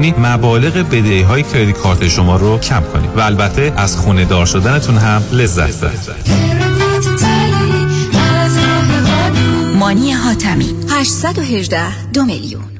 می‌کنید مبالغ بدهی های کارت شما رو کم کنید و البته از خونه دار شدنتون هم لذت ببرید. مانی حاتمی 818 دو میلیون.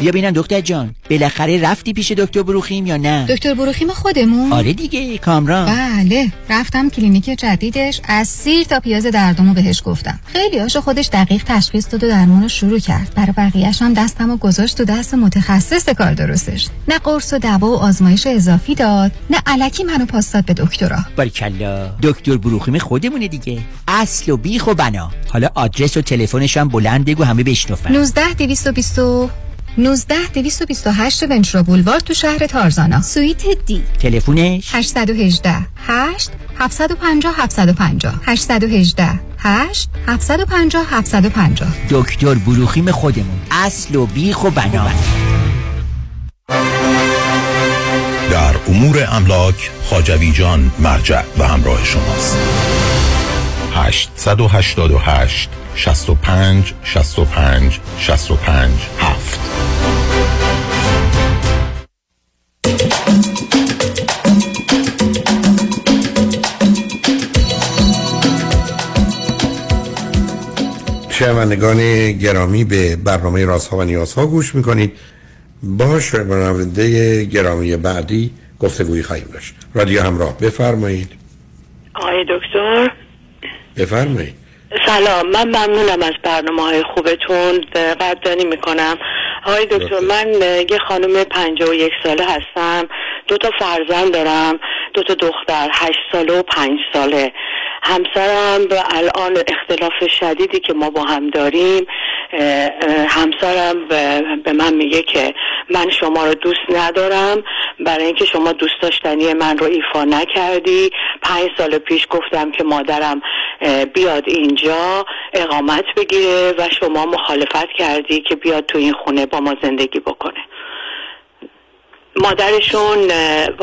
بیا بینم دکتر جان. بالاخره رفتی پیش دکتر بروخیم یا نه؟ دکتر بروخیم خودمون. آره دیگه کامران. بله رفتم کلینیک جدیدش از سیر تا پیاز دردمو بهش گفتم. خیلی هاشو خودش دقیق تشخیص داد و درمون رو شروع کرد. برای بقیهش هم دستم و گذاشت تو دست متخصص کار درستش. نه قرص و دوا و آزمایش اضافی داد نه الکی منو پاس داد به دکترا. باریکلا دکتر بروخیم خودمونه دیگه. اصل و بیخ و بنا. حالا آدرس و تلفنش هم بلند بگو همه بشنفن 19 220 19 228 ونچرا بولوار تو شهر تارزانا. سویت دی. تلفونش؟ 818 8 750 750 818 8 750 750 دکتر بروخیم خودمون. اصل و بیخ و بنا. در امور املاک خاجوی جان مرجع و همراه شماست. 888 65 65 65 7 شنوندگان گرامی به برنامه رازها و نیازها گوش می‌کنید. با شنونده گرامی بعدی گفتگویی خواهیم داشت. رادیو همراه بفرمایید. آقای دکتر. بفرمایید. سلام من ممنونم از برنامه های خوبتون قدردانی می‌کنم. آقای دکتر من یه خانم پنجاه و یک ساله هستم دو تا فرزند دارم دو تا دختر هشت ساله و پنج ساله. همسرم به الان اختلاف شدیدی که ما با هم داریم همسرم به من میگه که من شما رو دوست ندارم برای اینکه شما دوست داشتنی من رو ایفا نکردی. پنج سال پیش گفتم که مادرم بیاد اینجا اقامت بگیره و شما مخالفت کردی که بیاد تو این خونه با ما زندگی بکنه. مادرشون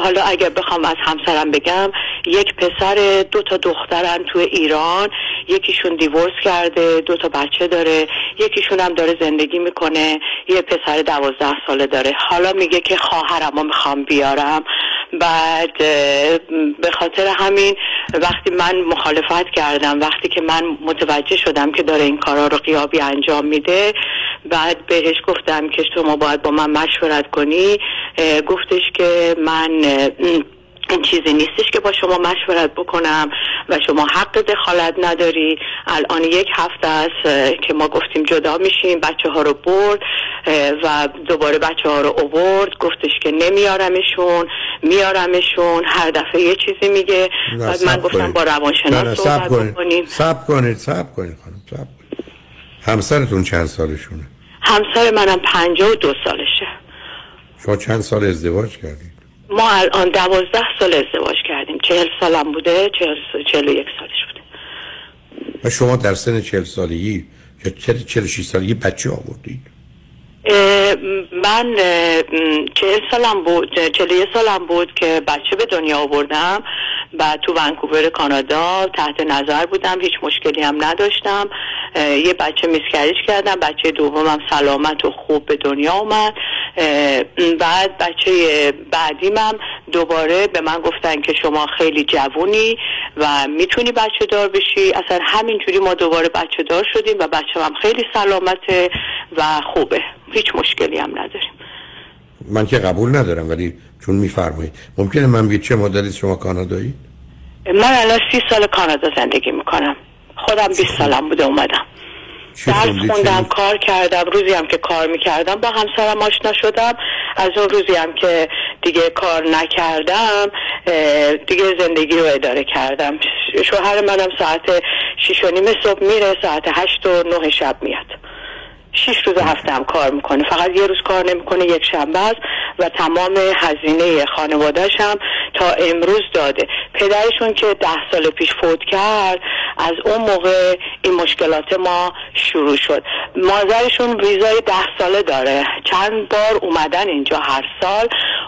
حالا اگر بخوام از همسرم بگم یک پسر دو تا دخترن تو ایران. یکیشون دیورس کرده دو تا بچه داره. یکیشون هم داره زندگی می‌کنه. یه پسر دوازده ساله داره. حالا میگه که خواهرمو می‌خوام بیارم. بعد به خاطر همین وقتی من مخالفت کردم وقتی که من متوجه شدم که داره این کارا رو قیابی انجام میده بعد بهش گفتم که شما باید با من مشورت کنی گفتش که من این چیزی نیستش که با شما مشورت بکنم و شما حق دخالت نداری. الان یک هفته است که ما گفتیم جدا میشیم بچه ها رو برد و دوباره بچه ها رو اوورد. گفتش که نمیارمشون میارمشون هر دفعه یه چیزی میگه. بعد من گفتم با روانشناس صحبت بکنیم. سب کنید سب کنید خانم سب کنید همسرتون چند سالشونه؟ همسر منم پنجاه و دو سالشه. شما چند سال ازدواج کردید؟ ما الان دوازده سال ازدواج کردیم. چهل سالم بوده چهل و یک سالش بوده. و شما در سن چهل سالگی یا چهل, چهل شیش سالگی بچه آوردید؟ من چهل سالم بود چهل یک سالم بود که بچه به دنیا آوردم. و تو ونکوور کانادا تحت نظر بودم هیچ مشکلی هم نداشتم. یه بچه میسکریش کردم بچه دومم سلامت و خوب به دنیا اومد. بعد بچه بعدیمم دوباره به من گفتن که شما خیلی جوونی و می‌تونی بچه دار بشی. اصلا همینجوری ما دوباره بچه دار شدیم و بچه هم خیلی سلامته و خوبه. هیچ مشکلی هم نداریم. من که قبول ندارم ولی چون میفرمایید. ممکنه من بگید چه مدلی شما کانادایی؟ من الان سی سال کانادا زندگی می‌کنم. خودم 20 سالم بوده اومدم. درس خوندم کار کردم روزی هم که کار می‌کردم با همسرم آشنا شدم. از اون روزی هم که دیگه کار نکردم دیگه زندگی رو اداره کردم. شوهر منم ساعت شیش و نیم صبح میره ساعت هشت و نه شب میاد. شیش روز هفته هم کار می‌کنه. فقط یه روز کار نمی‌کنه یک شنبه است و تمام هزینه خانوادهش هم تا امروز داده. پدرشون که ده سال پیش فوت کرد از اون موقع این مشکلات ما شروع شد. مادرشون ویزای ده ساله داره. چند بار اومدن اینجا هر سال.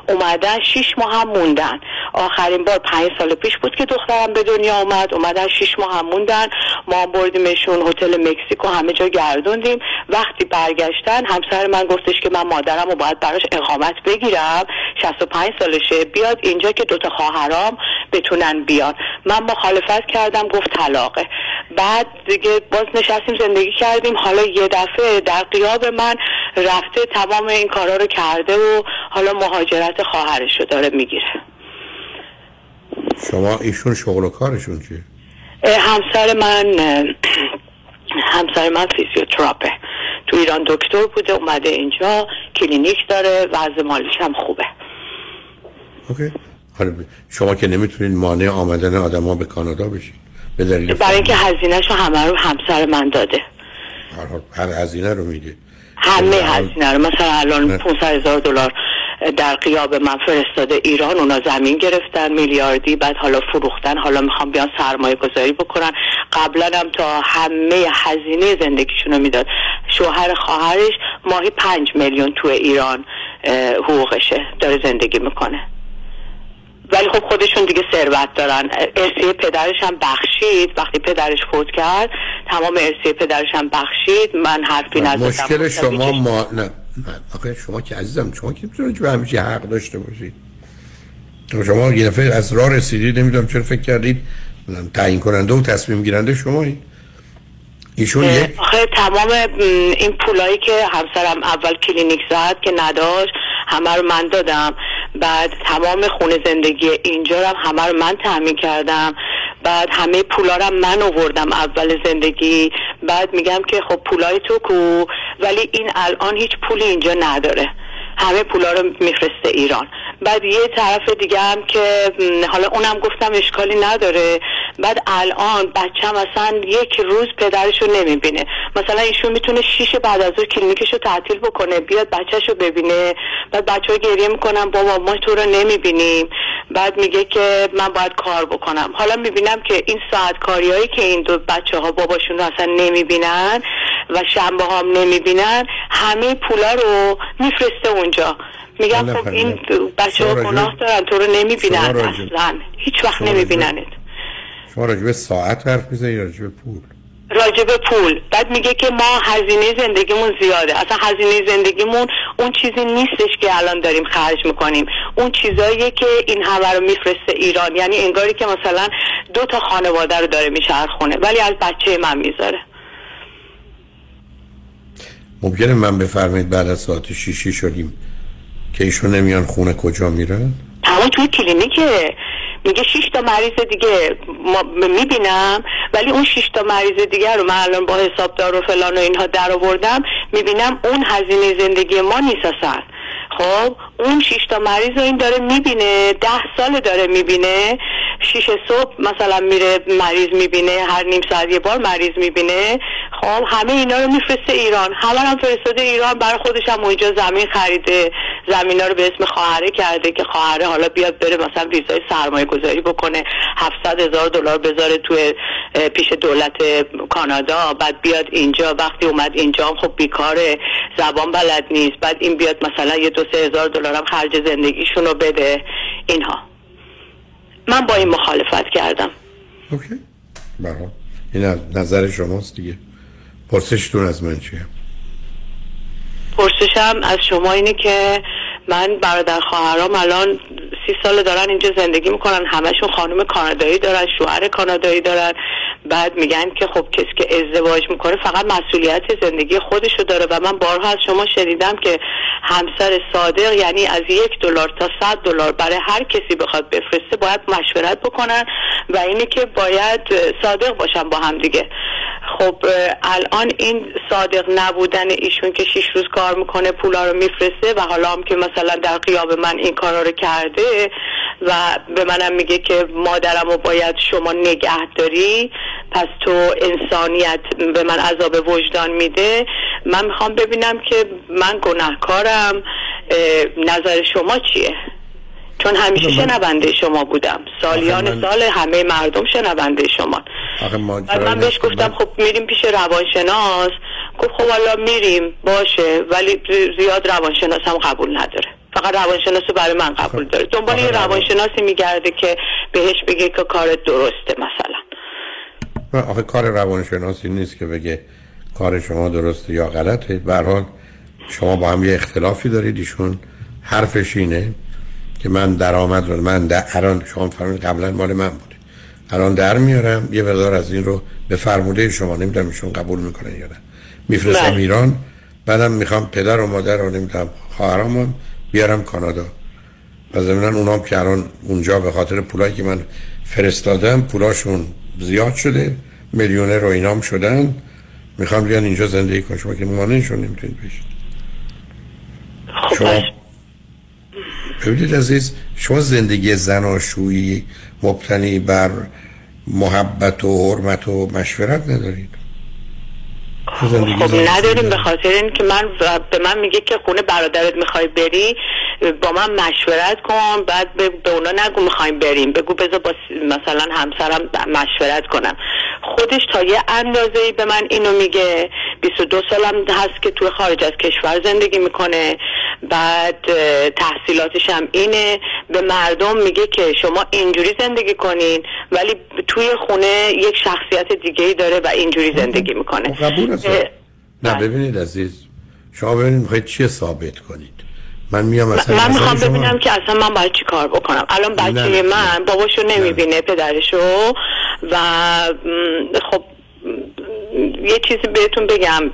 اومدن شیش ماه هم موندن. آخرین بار پنج سال پیش بود که دخترم به دنیا اومد. اومدن شیش ماه هم موندن. ما بردیمشون هتل مکزیکو همه جا گردوندیم. وقتی برگشتن همسر من گفتش که من مادرم رو باید براش اقامت بگیرم. 65 سالشه. بیاد اینجا که دوتا خواهرام بتونن بیان. من مخالفت کردم گفت بعد دیگه باز نشستیم زندگی کردیم. حالا یه دفعه در قیاب من رفته تمام این کارا رو کرده و حالا مهاجرت خواهرش رو داره می‌گیره. شما ایشون شغل و کارشون چیه؟ همسر من همسر من فیزیوتراپه. تو ایران دکتر بوده اومده اینجا کلینیک داره وضع مالیش هم خوبه. اوکی. حالا شما که نمی‌تونید مانع آمدن آدما به کانادا بشید به دلیل برای اینکه هزینهشو همه رو همسر من داده. هر هزینه رو میده همه هزینه رو. مثلا الان 500 هزار دلار در قیاب من فرستاده ایران اونا زمین گرفتن میلیاردی بعد حالا فروختن. حالا می‌خوام بیان سرمایه گذاری بکنن. قبلا هم تا همه هزینه زندگیشون رو می‌داد. شوهر خواهرش ماهی پنج میلیون تو ایران حقوقشه. داره زندگی می‌کنه. ولی خب خودشون دیگه ثروت دارن. ارسیه پدرش هم بخشید. وقتی پدرش فوت کرد تمام ارسیه پدرش هم بخشید. من حرفی نزدم. مشکل شما ما نه آخه شما که عزیزم شما که می‌تونید به همیشه حق داشته باشید. شما یه دفعه از راه رسیدید نمی‌دونم چرا فکر کردید. تعیین کننده و تصمیم گیرنده شمایی. ایشون یک آخه تمام این پولایی که همسرم اول کلینیک زد که نداشت همه رو من دادم. بعد تمام خونه زندگی اینجا رو همه رو من تعمین کردم. بعد همه پولا رو من آوردم اول زندگی. بعد میگم که خب پولای تو کو ولی این الان هیچ پولی اینجا نداره. همه پولا رو میفرسته ایران. بعد یه طرف دیگه هم که حالا اونم گفتم اشکالی نداره. بعد الان بچم اصلا یک روز پدرش رو نمی‌بینه. مثلا ایشون می‌تونه شیش بعد از اون کلینیکش رو تعطیل بکنه بیاد بچهش رو ببینه. بعد بچه ها گریه می‌کنن بابا ما تو رو نمی‌بینیم. بعد میگه که من باید کار بکنم. حالا می‌بینم که این ساعت کاریایی که این دو بچه ها باباشون رو اصلا نمی‌بینن و شنبه هم نمی‌بینن همه پولا رو میفرسته اونجا. میگم خب این بچه ها گناه دارن تو رو نمی‌بینن اصلا. هیچ وقت نمیبیننت. شما راجب ساعت حرف می‌زنی راجب پول. راجب پول. بعد میگه که ما هزینه زندگیمون زیاده. اصلا هزینه زندگیمون اون چیزی نیستش که الان داریم خرج می‌کنیم. اون چیزاییه که این همه رو میفرسته ایران. یعنی انگاری که مثلا دو تا خانواده رو داره میچرخونه ولی از بچه من می‌ذاره. ممکنه من بفرمایید بعد از ساعت شیشی شدیم که ایشون نمیان خونه کجا میرن؟ همون توی کلینیکه. میگه شش تا مریض دیگه می‌بینم ولی اون شش تا مریض دیگه رو من الان با حسابدار و فلان و اینها در آوردم می‌بینم اون هزینه زندگی ما نیست اصلا. خب اون شش تا مریض رو این داره می‌بینه ده سال داره می‌بینه. شیش صبح مثلا میره مریض می‌بینه هر نیم ساعت یه بار مریض می‌بینه. خب همه اینا رو میفرسته ایران. همه هم فرستاده ایران برای خودش هم اونجا زمین خریده. زمینا رو به اسم خواهره کرده که خواهره حالا بیاد بره مثلا ویزای سرمایه گذاری بکنه. 700 هزار دلار بذاره توی پیش دولت کانادا. بعد بیاد اینجا. وقتی اومد اینجا خب بیکاره. زبان بلد نیست. بعد این بیاد مثلا یه دو سه هزار دلار هم خرج زندگیشون رو بده. اینها. من با این مخالفت کردم. اوکی. برای این نظر شماست دیگه. پرسشتون از من چیه؟ پرسشم از شما اینه که من برادر خواهرام الان سی سال دارن اینجا زندگی می‌کنن. همشون خانم کانادایی دارن شوهر کانادایی دارن. بعد میگن که خب کسی که ازدواج می‌کنه فقط مسئولیت زندگی خودشو داره و من بارها از شما شنیدم که همسر صادق یعنی از یک دلار تا صد دلار برای هر کسی بخواد بفرسته باید مشورت بکنن و اینه که باید صادق باشن با هم دیگه. خب الان این صادق نبودن ایشون که شیش روز کار می‌کنه پولا رو میفرسته و حالا هم که مثلا در قیاب من این کارا رو کرده و به منم میگه که مادرم رو باید شما نگه داری پس تو انسانیت به من عذاب وجدان میده. من می‌خوام ببینم که من گناهکارم نظر شما چیه؟ چون همیشه شنونده شما بودم. سالیان سال همه مردم شنونده شما بعد من بهش گفتم خب میریم پیش روانشناس. گفت خب حالا میریم. باشه. ولی زیاد روانشناس هم قبول نداره. فقط روانشناس برای من قبول داره. دنبال یه روانشناسی میگرده که بهش بگه که کارت درسته مثلا. آخه کار روانشناسی نیست که بگه کار شما درسته یا غلطه. به شما با هم یه اختلافی دارید. ایشون حرفش اینه. که من درآمد رو من در الان شما فرمودید قبلا مال من بوده. الان در میارم یه مقدار از این رو به فرموده شما نمی‌دونم ایشون قبول می‌کنن یا نه. میفرستم ایران بعدم می‌خوام پدر و مادر رو نمی‌دونم خواهرام بیارم کانادا. و زمینان اونام که الان اونجا به خاطر پولایی که من فرستادم پولاشون زیاد شده میلیونر رو اینام شدن. می‌خوام بیان اینجا زندگی کنم شما که مانعشون نمی‌تونید بشید. خب شما ببینید عزیز شما زندگی زناشویی مبتنی بر محبت و حرمت و مشورت ندارید؟ خب نداریم به خاطر این که من به من میگه که خونه برادرت می‌خوای بری با من مشورت کن بعد به اونا نگو می‌خوایم بریم. بگو بذار با مثلا همسرم مشورت کنم. خودش تا یه اندازه به من اینو میگه. 22 سالم هست که توی خارج از کشور زندگی می‌کنه. بعد تحصیلاتش هم اینه. به مردم میگه که شما اینجوری زندگی کنین ولی توی خونه یک شخصیت دیگه ای داره و اینجوری زندگی می‌کنه. قبول نه ببینید عزیز شما ببینید می‌خواید چیه ثابت کنید. من میام مثلا من می‌خوام ببینم که اصلا من باید چی کار بکنم. الان بچه من باباشو نمی‌بینه پدرشو. و خب یه چیزی بهتون بگم.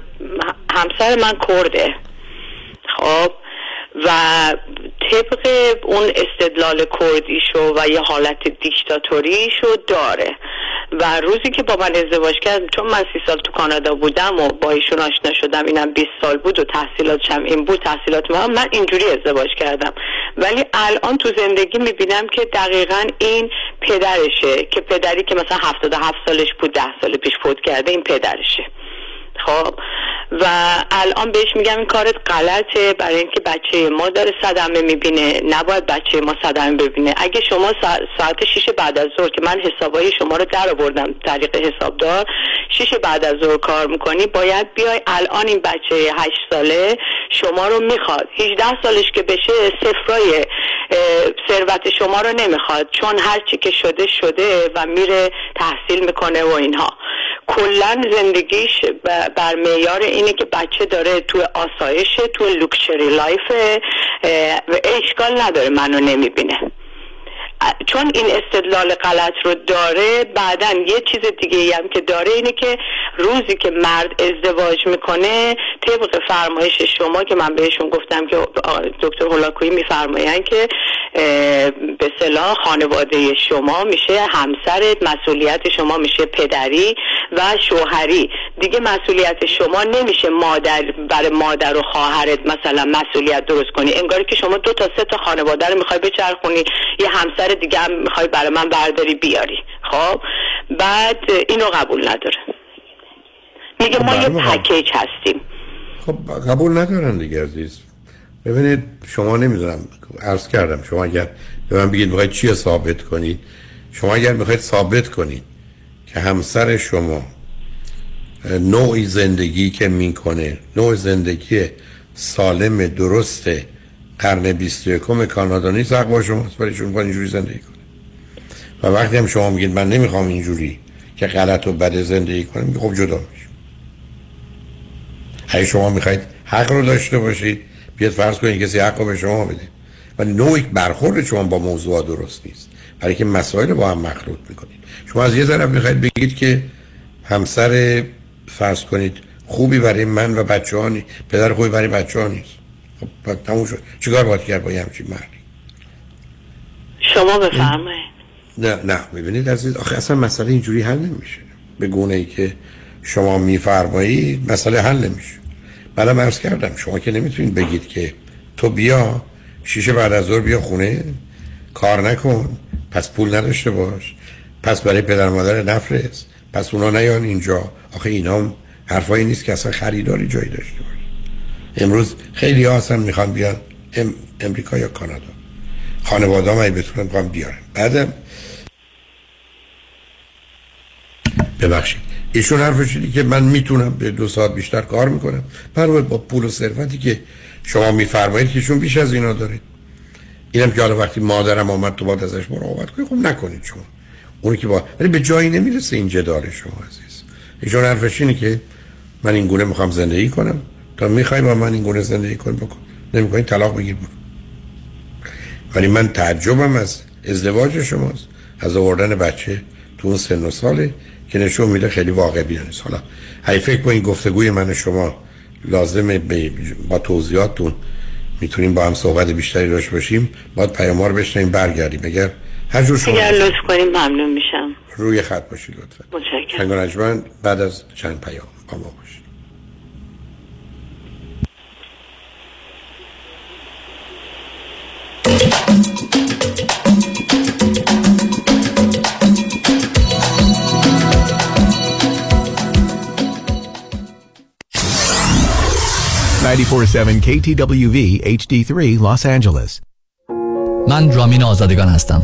همسر من کرده. خب و طبق اون استدلال کردیشو و یه حالت دیکتاتوریشو داره. و روزی که با من ازدواج کرد چون من سی سال تو کانادا بودم و با ایشون آشنا شدم اینم 20 سال بود و تحصیلاتشم این بود تحصیلات من من اینجوری ازدواج کردم. ولی الان تو زندگی می‌بینم که دقیقا این پدرشه که پدری که مثلا 77 سالش بود 10 سال پیش فوت کرده این پدرشه. خب و الان بهش میگم این کارت غلطه. برای اینکه بچه ما داره صدمه می‌بینه. نباید بچه ما صدمه ببینه. اگه شما ساعت شیش بعد از ظهر که من حسابای شما رو در آوردم طریق حسابدار شیش بعد از ظهر کار می‌کنی باید بیای الان این بچه هشت ساله شما رو می‌خواد. 18 سالش که بشه سفرای ثروت شما رو نمی‌خواد. چون هر چی که شده شده و میره تحصیل می‌کنه و اینها. کلا زندگیش بر معیار اینه که بچه داره تو آسایشه تو luxury life و اشکال نداره منو نمی‌بینه. چون این استدلال غلط رو داره بعدا یه چیز دیگه هم که داره اینه که روزی که مرد ازدواج می‌کنه طبق فرمایش شما که من بهشون گفتم که دکتر هولاکویی میفرماین که به صلاح خانواده شما میشه همسرت مسئولیت شما میشه پدری و شوهری. دیگه مسئولیت شما نمیشه مادر برای مادر و خواهرت مثلا مسئولیت درست کنی. انگاری که شما دو تا سه تا خانواده رو می‌خوای بچرخونی یه همسر دیگه هم می‌خوای برای من برداری بیاری. خب؟ بعد اینو قبول نداره. میگه ما یه پکیج هستیم. خب قبول ندارن دیگه عزیز. ببینید شما نمی‌دونم عرض کردم شما اگر به من بگید می‌خواید چی ثابت کنید شما اگر می‌خواید ثابت کنید که همسر شما نوعی زندگی که می‌کنه نوع زندگی سالم درست قرن 21 کانادا نیست حق با شماست برای شما اینجوری زندگی کنه و وقتی هم شما میگید من نمی‌خوام اینجوری که غلط و بد زندگی کنم خب جدا میشه اگه شما می‌خواید حق رو داشته باشید بیاد فرض کنید کسی حق به شما بده. ولی نوعی برخورد شما با موضوع درست نیست. برای که مسائل با هم مخلوط می‌کنید. شما از یه طرف می‌خواید بگید که همسر فرض کنید خوبی برای من و بچه ها نیست پدر خوبی برای بچه ها نیست. خب تموم شد. چیکار باید کرد با یه همچین مردی؟ شما بفرمایید. نه نه. می‌بینید عزیز آخه اصلا مسئله اینجوری حل نمیشه. به گونه ای که شما میفرمایید مسئله حل نمیشه. بعدم عرض کردم شما که نمی‌تونید بگید که تو بیا شیشه بعد از ظهر بیا خونه کار نکن پس پول نداشته باش پس برای پدر مادر نفرست پس اونا نیان اینجا. آخه اینا هم حرفایی نیست که اصلا خریداری جایی داشته باش امروز خیلی ها اصلا می‌خوان بیان ام، امریکا یا کانادا. خانواده هم بتونن می‌خوان بیارن. بعدم ببخشید. ایشون حرفش اینه که من می‌تونم به دو ساعت بیشتر کار می‌کنم. پر با پول و ثروتی که شما میفرمایید که ایشون بیش از اینا دارید اینم که حالا وقتی مادرم آمد تو باید ازش مراقبت کنید خب نکنید شما. اونی که با ولی به جایی نمی‌رسه این جدال شما عزیز. ایشون حرفش اینه که من این گونه می‌خوام زندگی کنم. تا می‌خوای با من این گونه زندگی کن بکن. نمی‌خوای طلاق بگیر بکن. ولی من تعجبم از ازدواج شماست. از آوردن بچه تو اون سن و ساله. که نشون میده خیلی واقع بیانست حالا هی فکر با این گفتگوی من شما لازمه با توضیحاتتون می‌تونیم با هم صحبت بیشتری داشت باشیم. باید پیامار بشنیم برگردیم. اگر هر جور شما اگر لطف کنیم ممنون میشم. روی خط باشید لطفا. متشکرم. بعد از چند پیام با ما باشید. KTWV HD3 Los Angeles. من رامین آزادگان هستم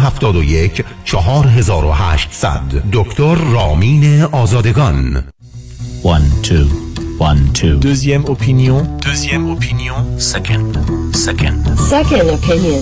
4800 دکتر رامین آزادگان 1 2 1 2 Deuxième opinion. Deuxième opinion Second Second Second opinion.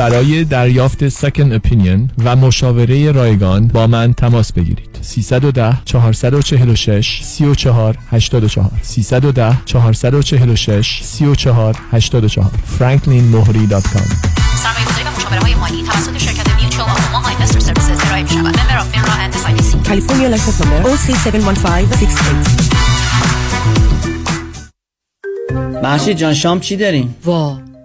برای دریافت سکن اپینین و مشاوره رایگان با من تماس بگیرید 310 446 34 84 310 446 34 84 franklinmohri.com سرمایه‌گذاری و مشاوره های مالی توسط شرکت Mutual of Omaha Investor Services ارائه می شود. Member FINRA and SIPC. California license number OC71568. مهشید جان شام چی داریم؟ وا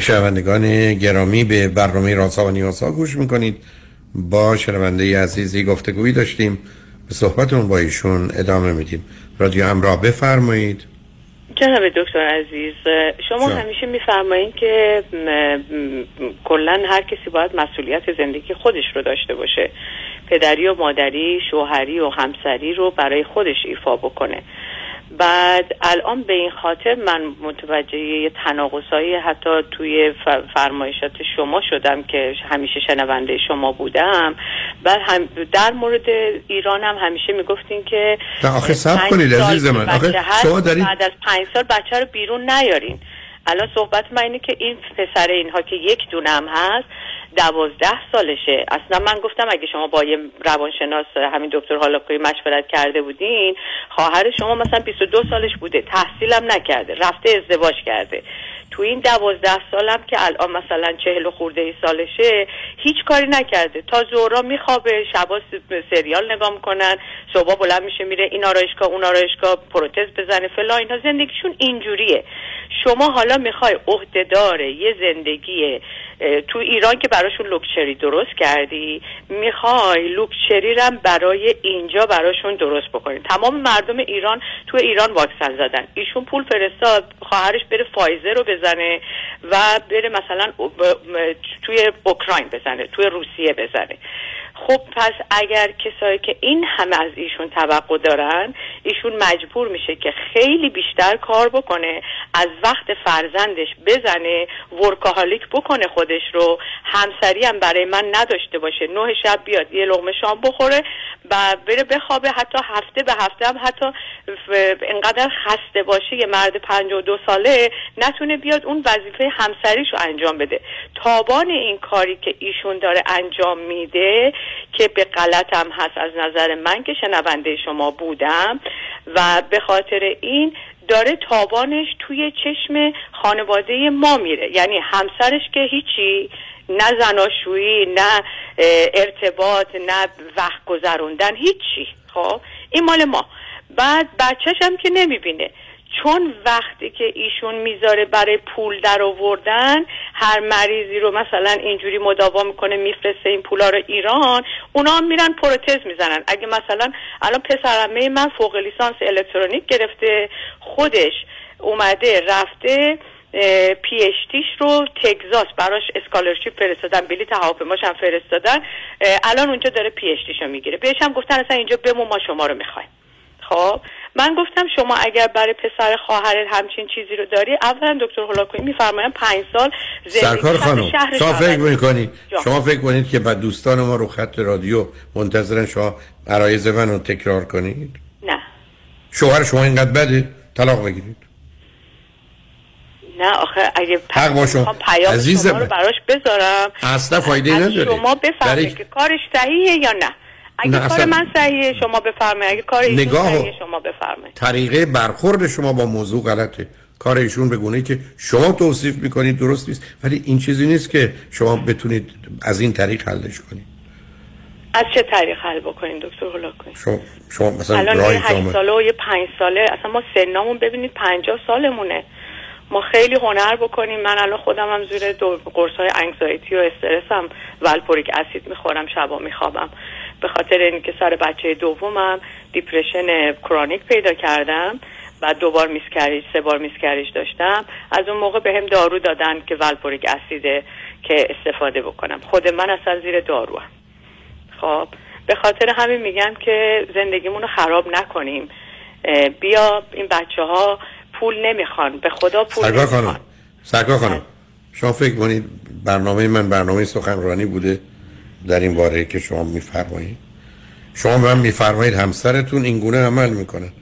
شنوندگان گرامی به برنامه رازها و نیازها گوش می‌کنید. با شنونده عزیزی گفتگویی داشتیم. به صحبتون با ایشون ادامه میدیم. رادیو همراه بفرمایید. جناب دکتر عزیز شما جان. همیشه میفرمایید که کلا هر کسی باید مسئولیت زندگی خودش رو داشته باشه. پدری و مادری شوهری و همسری رو برای خودش ایفا بکنه. بعد الان به این خاطر من متوجه تناقضایی حتی توی فرمایشات شما شدم که همیشه شنونده شما بودم. بعد هم در مورد ایران هم همیشه می‌گفتین که آخه سب کنید عزیز من. آخه شما دارید بعد از پنج سال بچه رو بیرون نیارین. الان صحبت من اینه که این پسر اینها که یک دونم هست دوازده سالشه. اصلا من گفتم اگه شما با یه روانشناس همین دکتر هالاکوی مشورت کرده بودین خواهر شما مثلا 22 سالش بوده تحصیلم نکرده رفته ازدواج کرده. تو این دوازده سالم که الان مثلا چهل و خورده ای سالشه هیچ کاری نکرده. تا زورا میخوابه شبا سریال نگاه می‌کنن صبح بلند میشه میره این آرایشگاه اون آرایشگاه پروتز بزنه فلا اینا. زندگیشون اینجوریه. شما حالا می‌خوای عهدهدار یه زندگی تو ایران که براشون لوکچری درست کردی می‌خوای لوکچری رم برای اینجا براشون درست بکنی. تمام مردم ایران تو ایران واکسن زدن. ایشون پول فرستاد خواهرش بره فایزر رو بزنه و بره مثلا توی اوکراین بزنه توی روسیه بزنه. خب پس اگر کسایی که این همه از ایشون توقع دارن ایشون مجبور میشه که خیلی بیشتر کار بکنه از وقت فرزندش بزنه ورکاهالیک بکنه خودش رو. همسری هم برای من نداشته باشه. نه شب بیاد یه لغمه شام بخوره و بره بخوابه. حتی هفته به هفته هم حتی انقدر خسته باشه یه مرد پنج و دو ساله نتونه بیاد اون وظیفه همسریش رو انجام بده. تابان این کاری که ایشون داره انجام میده که به غلطم هست از نظر من که شنونده شما بودم. و به خاطر این داره تابانش توی چشم خانواده ما میره. یعنی همسرش که هیچی نه زناشویی نه ارتباط نه وقت گذروندن هیچی. خب این مال ما. بعد بچهش هم که نمی‌بینه. چون وقتی که ایشون می‌ذاره برای پول در آوردن هر مریضی رو مثلا اینجوری مداوا می‌کنه میفرسته این پولا رو ایران اونا میرن پروتز می‌زنن. اگه مثلا الان پسرمه من فوق لیسانس الکترونیک گرفته خودش اومده رفته PhD ش رو تگزاس براش scholarship فرستادن بلیط هواپیماش هم فرستادن الان اونجا داره PhD ش رو می‌گیره. بهش هم گفتن اصلا اینجا بمون ما شما رو می‌خوایم. خب؟ من گفتم شما اگر برای پسر خواهرت همچین چیزی رو داری اولا دکتر هولاکویی میفرمایم پنج سال سرکار خانم شهر شما فکر می‌کنید. شما فکر کنید که بعد دوستان ما رو خط رادیو منتظرن شما عرایز من رو تکرار کنید نه شوهر شما اینقدر بده طلاق بگیرید نه آخه اگه حق با شما. پیام عزیز شما رو. براش بذارم اصلا فایده نداره شما برای- که کارش صحیحه یا نه اگه نه، کار اصلا- من صحیحه شما بفرمایید. اگه کار ایشون نگاه- صحیحه شما بفرمایید. طریقه برخورد شما با موضوع غلطه. کار ایشون به گونه که شما توصیف می‌کنید درست نیست. ولی این چیزی نیست که شما بتونید از این طریق حلش کنید. از چه طریق حل بکنین دکتر هولاکویی شما, شما مثلا الان یه که هشت آمد- ساله و یه پنج ساله. اصلا ما سنامون ببینید پنجاه سالمونه. ما خیلی هنر بکنیم. من الان خودم هم زیر قرص های انگزایتی و استرسم. والپوریک اسید می‌خورم شبا میخوابم. به خاطر اینکه سر بچه دومم depression chronic پیدا کردم بعد دوبار miscarriage سه بار miscarriage داشتم. از اون موقع به هم دارو دادن که valproic acid ه که استفاده بکنم. خود من اصلا زیر دارو خب به خاطر همین میگم که زندگیمون رو خراب نکنیم. بیا این بچه ها پول نمی‌خوان. به خدا پول سرکار نمی‌خوان. خانم سرکار خانم. شما فکر کنید برنامه من برنامه سخنرانی بوده. در این باره که شما میفرمایید. شما به من میفرمایید همسرتون این گونه عمل می‌کنه.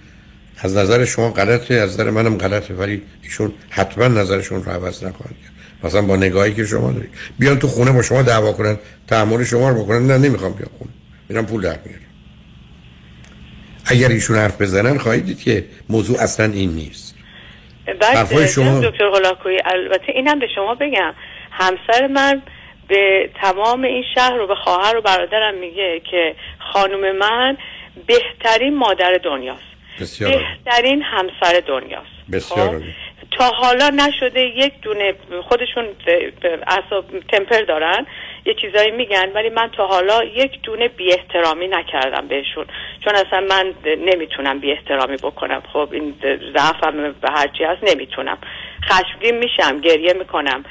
از نظر شما غلطه از نظر منم غلطه ولی ایشون حتما نظرشون رو عوض نخواهند کرد مثلا با نگاهی که شما دارید. بیان تو خونه با شما دعوا کنن تحمل شما رو بکنن. نه نمی‌خوام بیام خونه. میرم پول در میارم. اگر ایشون حرف بزنن خواهید دید که موضوع اصلا این نیست. بعد شما- دکتر هولاکویی البته اینم به شما بگم. همسر من به تمام این شهر رو به خواهر و برادرم میگه که خانم من بهترین مادر دنیاست. بسیار. بهترین همسر دنیاست. بسیار خب؟ تا حالا نشده یک دونه خودشون اصاب تمپر دارن یه چیزایی میگن ولی من تا حالا یک دونه بی احترامی نکردم بهشون. چون اصلا من نمی‌تونم بی احترامی بکنم. خب این ضعفم به هرچی هست نمی‌تونم. خشمگین میشم گریه می‌کنم.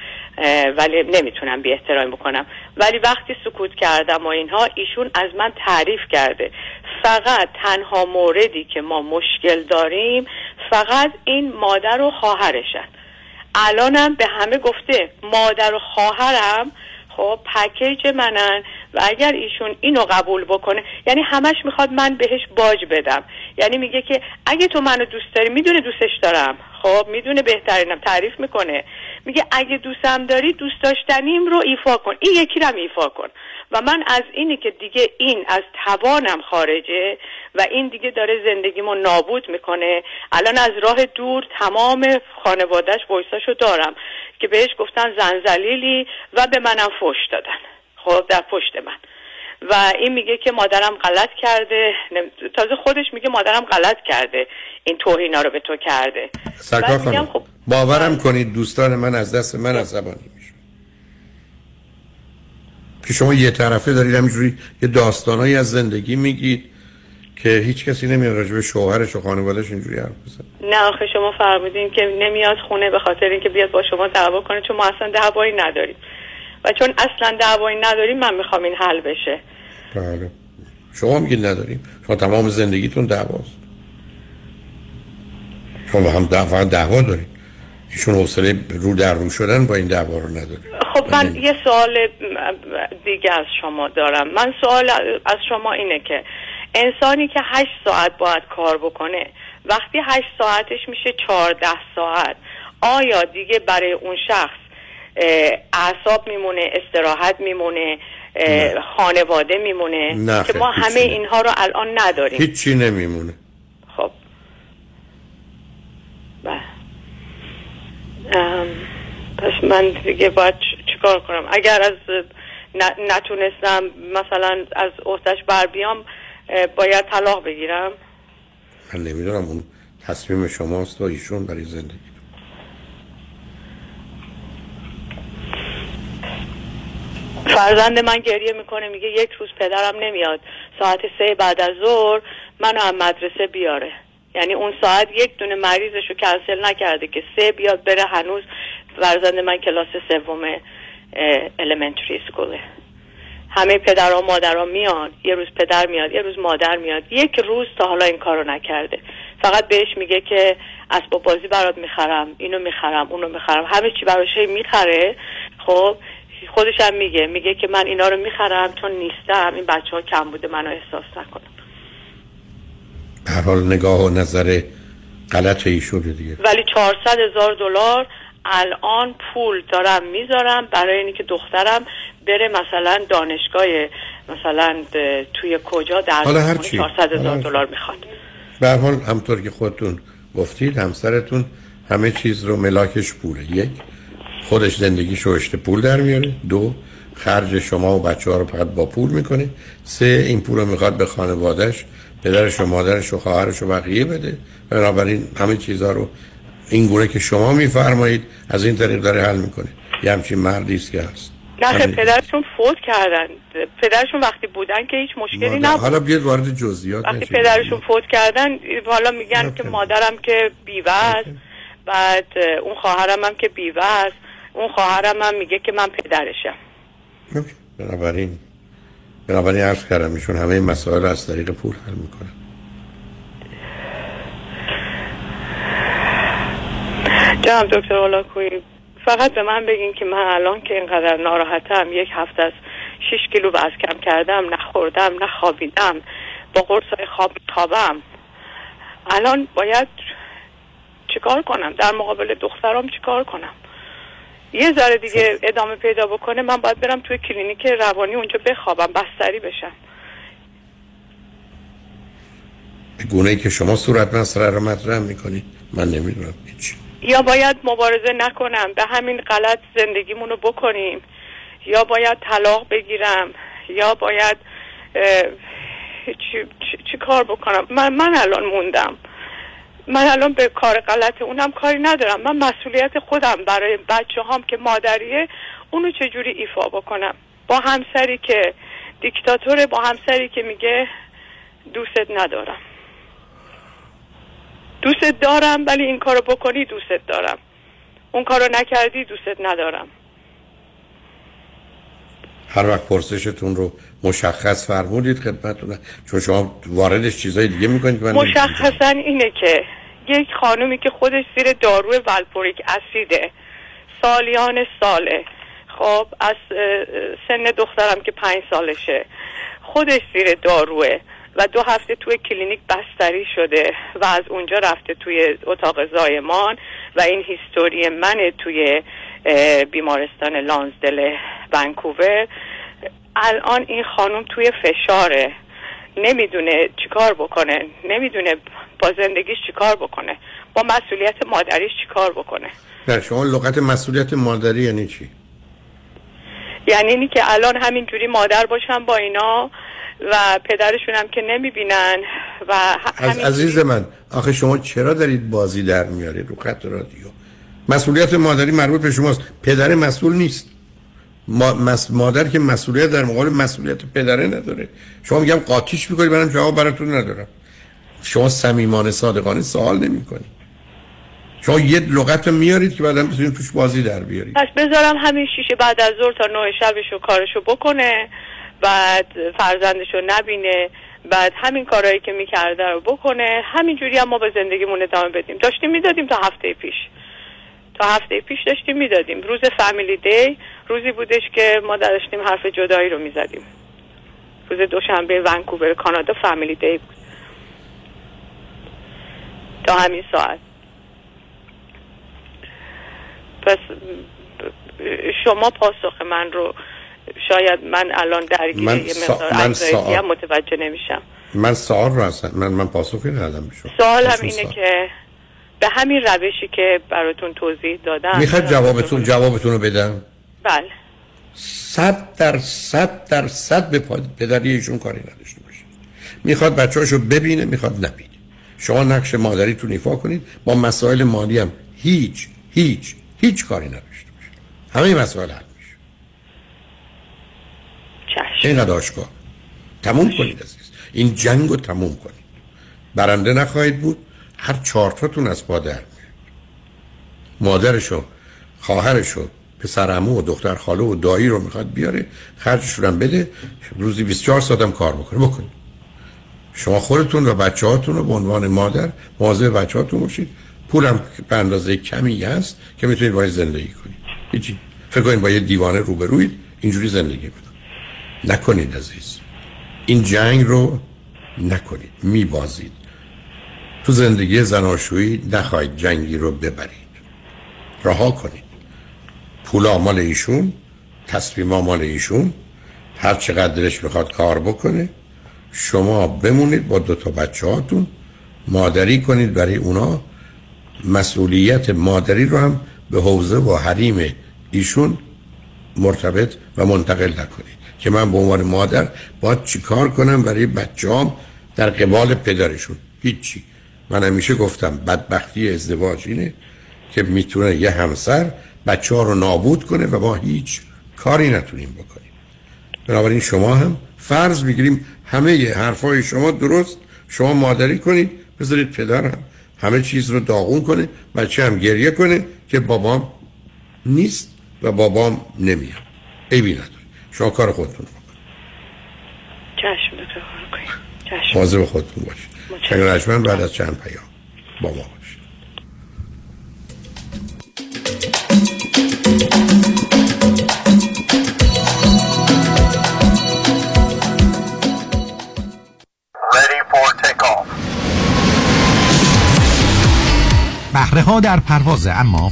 ولی نمی‌تونم بی احترامی بکنم. ولی وقتی سکوت کردم و اینها ایشون از من تعریف کرده. فقط تنها موردی که ما مشکل داریم فقط این مادر و خواهرشن. الانم به همه گفته مادر و خواهرم خب پکیج منن. و اگر ایشون اینو قبول بکنه یعنی همش می‌خواد من بهش باج بدم. یعنی میگه که اگه تو منو دوست داری می‌دونه دوستش دارم. خب می‌دونه بهترینم تعریف می‌کنه. میگه اگه دوستم داری دوست داشتنیم رو ایفا کن. این یکی رو ایفا کن. و من از اینی که دیگه این از توانم خارجه و این دیگه داره زندگیمو نابود می‌کنه. الان از راه دور تمام خانوادهش ویساشو دارم که بهش گفتن زنزلیلی و به منم فش دادن. خب در پشت من. و این میگه که مادرم غلط کرده. تازه خودش میگه مادرم غلط کرده. این توهینا رو به تو کرده. سرکار خانم خب باورم کنید دوستان من از دست من عصبانی میشه که شما یه طرفه دارید همینجوری یه داستانایی از زندگی میگید که هیچ کسی نمیاد راجع به شوهرش و خانوادهش اینجوری حرف بزنه. نه آخه شما فرمودین که نمیاد خونه به خاطر اینکه بیاد با شما دعوا کنه چون ما اصلا دعوایی نداریم. و چون اصلا دعوایی نداریم من می‌خوام این حل بشه. بله. شما میگید نداریم. شما تمام زندگیتون دعواست. شما هم دعوا دعوا دارید ایشون حوصله رو در رو شدن با این دعوا رو نداره خب من یه سوال دیگه از شما دارم. من سوال از شما اینه که انسانی که هشت ساعت باید کار بکنه وقتی هشت ساعتش میشه چهارده ساعت آیا دیگه برای اون شخص اعصاب میمونه استراحت میمونه خانواده میمونه. نه که ما همه نه. اینها رو الان نداریم. هیچی نمیمونه. خب. بله. پس من دیگه باید چیکار کنم؟ اگر از نتونستم مثلا از عهدهش بر بیام باید طلاق بگیرم. من نمی‌دونم اون تصمیم شماست و ایشون برای زندگی. فرزند من گریه می‌کنه میگه یک روز پدرم نمیاد. ساعت سه بعد از ظهر منو از مدرسه بیاره. یعنی اون ساعت یک دونه مریضش رو کنسل نکرده که سه بیاد بره هنوز فرزند من کلاس سوم elementary اسکوله همه پدر و مادرها میان. یه روز پدر میاد یه روز مادر میاد. یک روز تا حالا این کارو نکرده. فقط بهش میگه که اسباب بازی برات می‌خرم اینو می‌خرم اونو می‌خرم. همه چی براش می‌خره. خب خودش هم میگه. میگه که من اینا رو می‌خرم چون نیستم. این بچه ها کم بوده منو احساس نکنم. هر حال نگاه و نظر غلط ایشونه دیگه. ولی 400 هزار دلار الان پول دارم می‌ذارم برای اینکه دخترم بره مثلا دانشگاه مثلا توی کجا در حالا هر چی. 400 حالا هزار. دلار می‌خواد. به هر حال همطور که خودتون گفتید همسرتون همه چیز رو ملاکش پوله. یک خودش زندگیش رو اشته پول در میاره. دو خرج شما و بچه ها رو فقط با پول می‌کنه. سه این پول رو می‌خواد به خانوادهش پدرش و مادرش و خواهرش و بقیه بده. بنابراین همه چیزها رو این گونه که شما میفرمایید از این طریق داره حل می‌کنه. یه همچین مردی است که هست. نه. پدرشون فوت کردن. پدرشون وقتی بودن که هیچ مشکلی نبود. حالا بیاد وارد جزئیات وقتی نشید. پدرشون فوت کردن حالا میگن که مادرم که بیوه است بعد اون خواهرم هم که بیوه است. اون خواهرم هم میگه که من پدرشم. بنابراین بنابراین عرض کردم ایشون همه مسائل رو از طریق پول حل می‌کنن جناب دکتر اولاکوی فقط به من بگین که من الان که اینقدر ناراحتم یک هفته از 6 کیلو وزن کم کردم نخوردم نخوابیدم با قرص خواب خوابم الان باید چیکار کنم؟ در مقابل دخترام چیکار کنم؟ یه ذره دیگه ادامه پیدا بکنه من باید برم توی کلینیک روانی اونجا بخوابم بستری بشم. به گونه ای که شما صورت مسئله رو مطرح می‌کنید من نمی‌دونم هیچ یا باید مبارزه نکنم به همین غلط زندگیمونو بکنیم. یا باید طلاق بگیرم یا باید چی, چی, چی کار بکنم. من, من الان موندم. من الان به کار غلط اونم کاری ندارم. من مسئولیت خودم برای بچه هام که مادریه اونو چجوری ایفا بکنم؟ با همسری که دیکتاتوره با همسری که میگه دوستت ندارم. دوستت دارم ولی این کارو بکنی دوستت دارم. اون کارو نکردی دوستت ندارم. هر وقت پرسشتون رو مشخص فرمودید خدمتتون. چون شما واردش چیزای دیگه می‌کنید من. مشخصا اینه که یک خانومی که خودش زیر دارو ولپوریک اسیده. سالیان ساله. خب از سن دخترم که پنج سالشه. خودش زیر داروه و دو هفته توی کلینیک بستری شده و از اونجا رفته توی اتاق زایمان و این هیستوری منه توی بیمارستان لانزدل ونکوور. الان این خانم توی فشاره. نمی‌دونه چیکار بکنه نمی‌دونه با زندگیش چیکار بکنه با مسئولیت مادریش چیکار بکنه. نه شما لغت مسئولیت مادری یعنی چی؟ یعنی اینی که الان همینجوری مادر باشم با اینا و پدرشون هم که نمی‌بینن و از عزیز من آخه شما چرا دارید بازی در میارید رو خط رادیو؟ مسئولیت مادری مربوط به شماست. پدر مسئول نیست. مادر که مسئولیت در مقابل مسئولیت پدره نداره. شما میگم قاطیش می‌کنید منم جواب براتون ندارم. شما صمیمانه صادقانه سوال نمی‌کنید شما یه لغت میارید که بعدا بتونید توش بازی در بیارید. پس بذارم همین شیشه بعد از ظهر تا نه شبشو کارشو بکنه بعد فرزندشو نبینه بعد همین کارهایی که می‌کرده رو بکنه. همینجوری هم ما به زندگیمون ادامه بدیم. داشتیم می‌دادیم تا هفته پیش. تا هفته پیش داشتیم می‌دادیم. روز فامیلی دی روزی بودش که ما داشتیم حرف جدایی رو می‌زدیم. روز دوشنبه ونکوور کانادا فامیلی دی بود. تا همین ساعت. پس شما پاسخ من رو شاید من الان درگیر من یه مقدار من سا- هم متوجه نمیشم. من سوال رو اصلا من من پاسخی ندادم سوال هم اینه سوال. که به همین روشی که براتون توضیح دادم. می‌خواد جوابتون جوابتون رو بدم؟ بله. صد در صد در صد به پدری ایشون کاری نداشته باشه می‌خواد بچه‌هاشو ببینه می‌خواد نبینه. شما نقش مادریتون ایفا کنید. با مسائل مالی هم هیچ هیچ هیچ کاری نداشته باشه همه مسائل حل میشه. اینقدر آشکار. تموم کنید عزیز. این جنگ رو تموم کنید. برنده نخواهید بود. هر چهارتاتون از پا در میاد. مادرشو خواهرشو پسر عمو و دختر خاله و دایی رو می‌خواد بیاره خرجشون هم بده روزی 24 ساعت هم کار بکنه. بکنید. شما خودتون و بچه هاتون رو به عنوان مادر مواظب بچه هاتون باشید. پولم به اندازه کمی هست که می‌تونید باید زندگی کنید. هیچی. فکر کنید با یه دیوانه روبروید اینجوری زندگی بکنید نکنید عزیز. این جنگ رو نکنید. میبازید. تو زندگی زناشویی نخواهید جنگی رو ببرید. رها کنید. پول مال ایشون تصمیم مال ایشون. هر چقدر دلش می‌خواد کار بکنه شما بمونید با دو تا بچه هاتون مادری کنید برای اونا. مسئولیت مادری رو هم به حوزه و حریم ایشون مرتبط و منتقل نکنید. که من به عنوان مادر باید چیکار کنم برای بچه‌ام در قبال پدرشون؟ هیچی. من همیشه گفتم بدبختی ازدواج اینه که می‌تونه یه همسر بچه ها رو نابود کنه و ما هیچ کاری نتونیم بکنیم. بنابراین شما هم فرض بگیریم همه حرفای شما درست شما مادری کنید بذارید پدرم همه چیز رو داغون کنه بچه هم گریه کنه که بابام نیست و بابام نمیاد. عیبی نداره شما کار خودتون رو چشم دکتر چشم. مواظب خودتون باشید. شنگ بعد از چند پیام با ما باشید. بهره ها در پرواز اما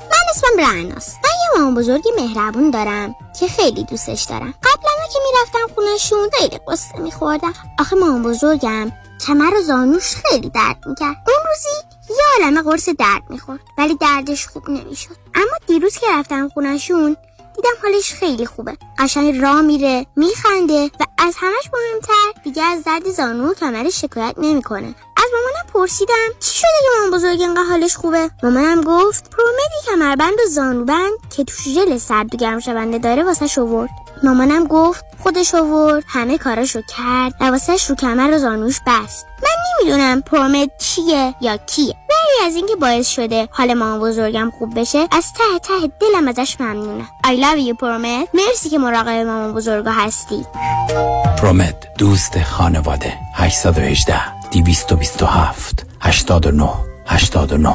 اسمم رعناست. من یه مامان بزرگی مهربون دارم که خیلی دوستش دارم. قبلا که می‌رفتم خونشون خیلی قصه میخوردم. آخه مامان بزرگم کمر و زانوش خیلی درد می‌کرد. اون روزی یه عالمه قرص درد می‌خورد ولی دردش خوب نمی‌شد. اما دیروز که رفتم خونشون دیدم حالش خیلی خوبه. قشنگ را میره میخنده و از همش مهمتر دیگه از درد زانو و کمرش شکایت نمی‌کنه. از مامانم پرسیدم چی شده که مامان بزرگ اینقدر حالش خوبه؟ مامانم گفت پرومدی کمربند و زانوبند که توش ژل سرد و گرم شونده داره واسه شورد مامانم گفت خودش آورد همه کاراشو کرد و واسهش رو کمر و زانوش بست. من نمی‌دونم پرومد چیه یا کیه. از اینکه باعث شده حال مامان بزرگم خوب بشه از ته ته دلم ازش ممنونم I love you پرومد مرسی که مراقب مامان بزرگا هستی. پرومد دوست خانواده. 818 227 89 89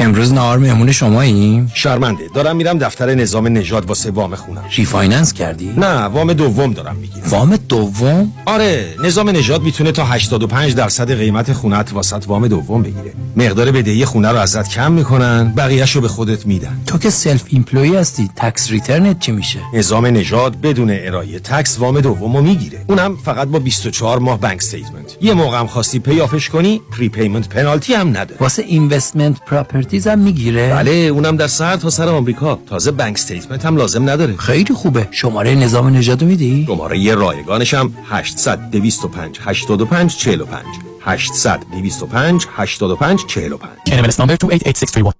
امروز نهار مهمون شماییم؟ شرمنده. دارم میرم دفتر نظام نژاد واسه وام خونم. refinance کردی؟ نه وام دوم دارم می‌گیرم. وام دوم؟ آره نظام نژاد می‌تونه تا 85 درصد قیمت خونت واست وام دوم بگیره. مقدار بدهی خونه رو ازت کم می‌کنن بقیهش رو به خودت میدن. تو که self-employed هستی tax return ت چی میشه؟ نظام نژاد بدون ارائه tax وام دومو می‌گیره. اونم فقط با 24 ماه bank statement یه موقع هم خواستی pay off ش کنی prepayment penalty هم نداره. واسه investment property هم می‌گیره؟ بله اونم در سر تا سر آمریکا. تازه bank statement هم لازم نداره. خیلی خوبه. شماره نظام نژادو میدی؟ شماره یه رایگانش هم 800 225 85 45 800 225 85 45 NMLS number 288631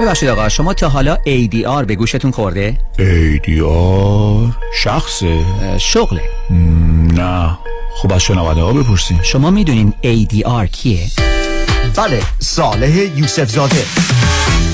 ببخشید آقا شما تا حالا ADR به گوشتون خورده؟ ADR شخصه. شغله. نه. خب از شنونده ها بپرسیم. شما می‌دونین ADR کیه؟ بله صالح یوسف زاده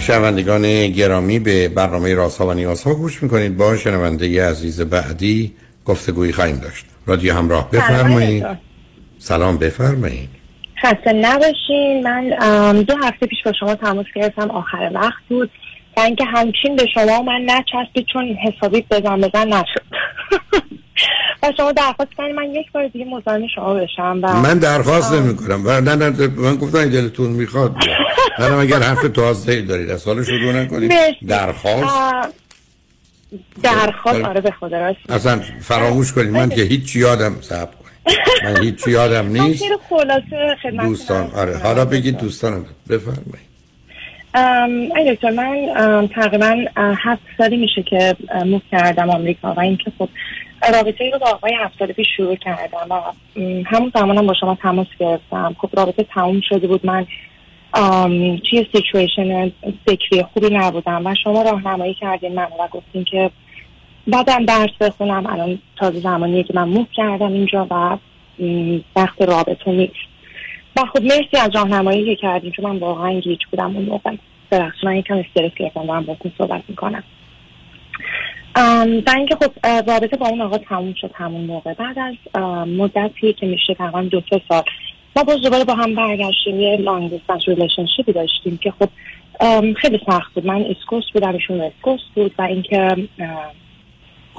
شنوندگان گرامی به برنامه رازها و نیازها گوش می‌کنید. با شنونده عزیز بعدی گفتگویی خواهیم داشت. رادیو همراه بفرمایید. سلام بفرمایید. خسته نباشین. من دو هفته پیش با شما تماس گرفتم. آخر وقت بود. و اینکه همچین به شما من نچسبید چون حسابی بزن بزن نشد. [laughs] و شما درخواست کنید من یک بار دیگه مزاحم شما بشم. و من درخواست نمی کنم و نه نه من گفتم دلتون می‌خواد نه اگر حرف تازه دارید. از حال شروع نکنید. درخواست؟ درخواست؟ آره به خدا راست اصلا فراموش کنید. من که هیچ یادم صبر کنید. من هیچ یادم [laughs] نیست. دوستان. آره. حالا بگید دوستانم. بفرمایید. ای دکتر من تقریبا هفت سالی میشه که موف کردم آمریکا و اینکه خب رابطه ای رو با آقای هفت سال پیش شروع کردم و همون زمانم با شما تماس گرفتم. خب رابطه تموم شده بود. من توی سیچویشن فکری خوبی نبودم و شما راهنمایی کردین من و گفتین که بعدم درس بخونم. الان تازه زمانیه که من موف کردم اینجا و وقت رابطه نیست. و خب مرسی از راهنمایی که کردین چون من واقعا گیج بودم اون موقع. ببخشید من یکم استرس گرفتم دارم باتون صحبت می‌کنم. و اینکه خب رابطه با اون آقا تموم شد همون موقع. بعد از مدتی که میشه تقریبا دو سه سال ما باز دوباره با هم برگشتیم یه long distance relationship ی داشتیم که خب خیلی سخت بود. من East Coast بودم ایشون West Coast بود و اینکه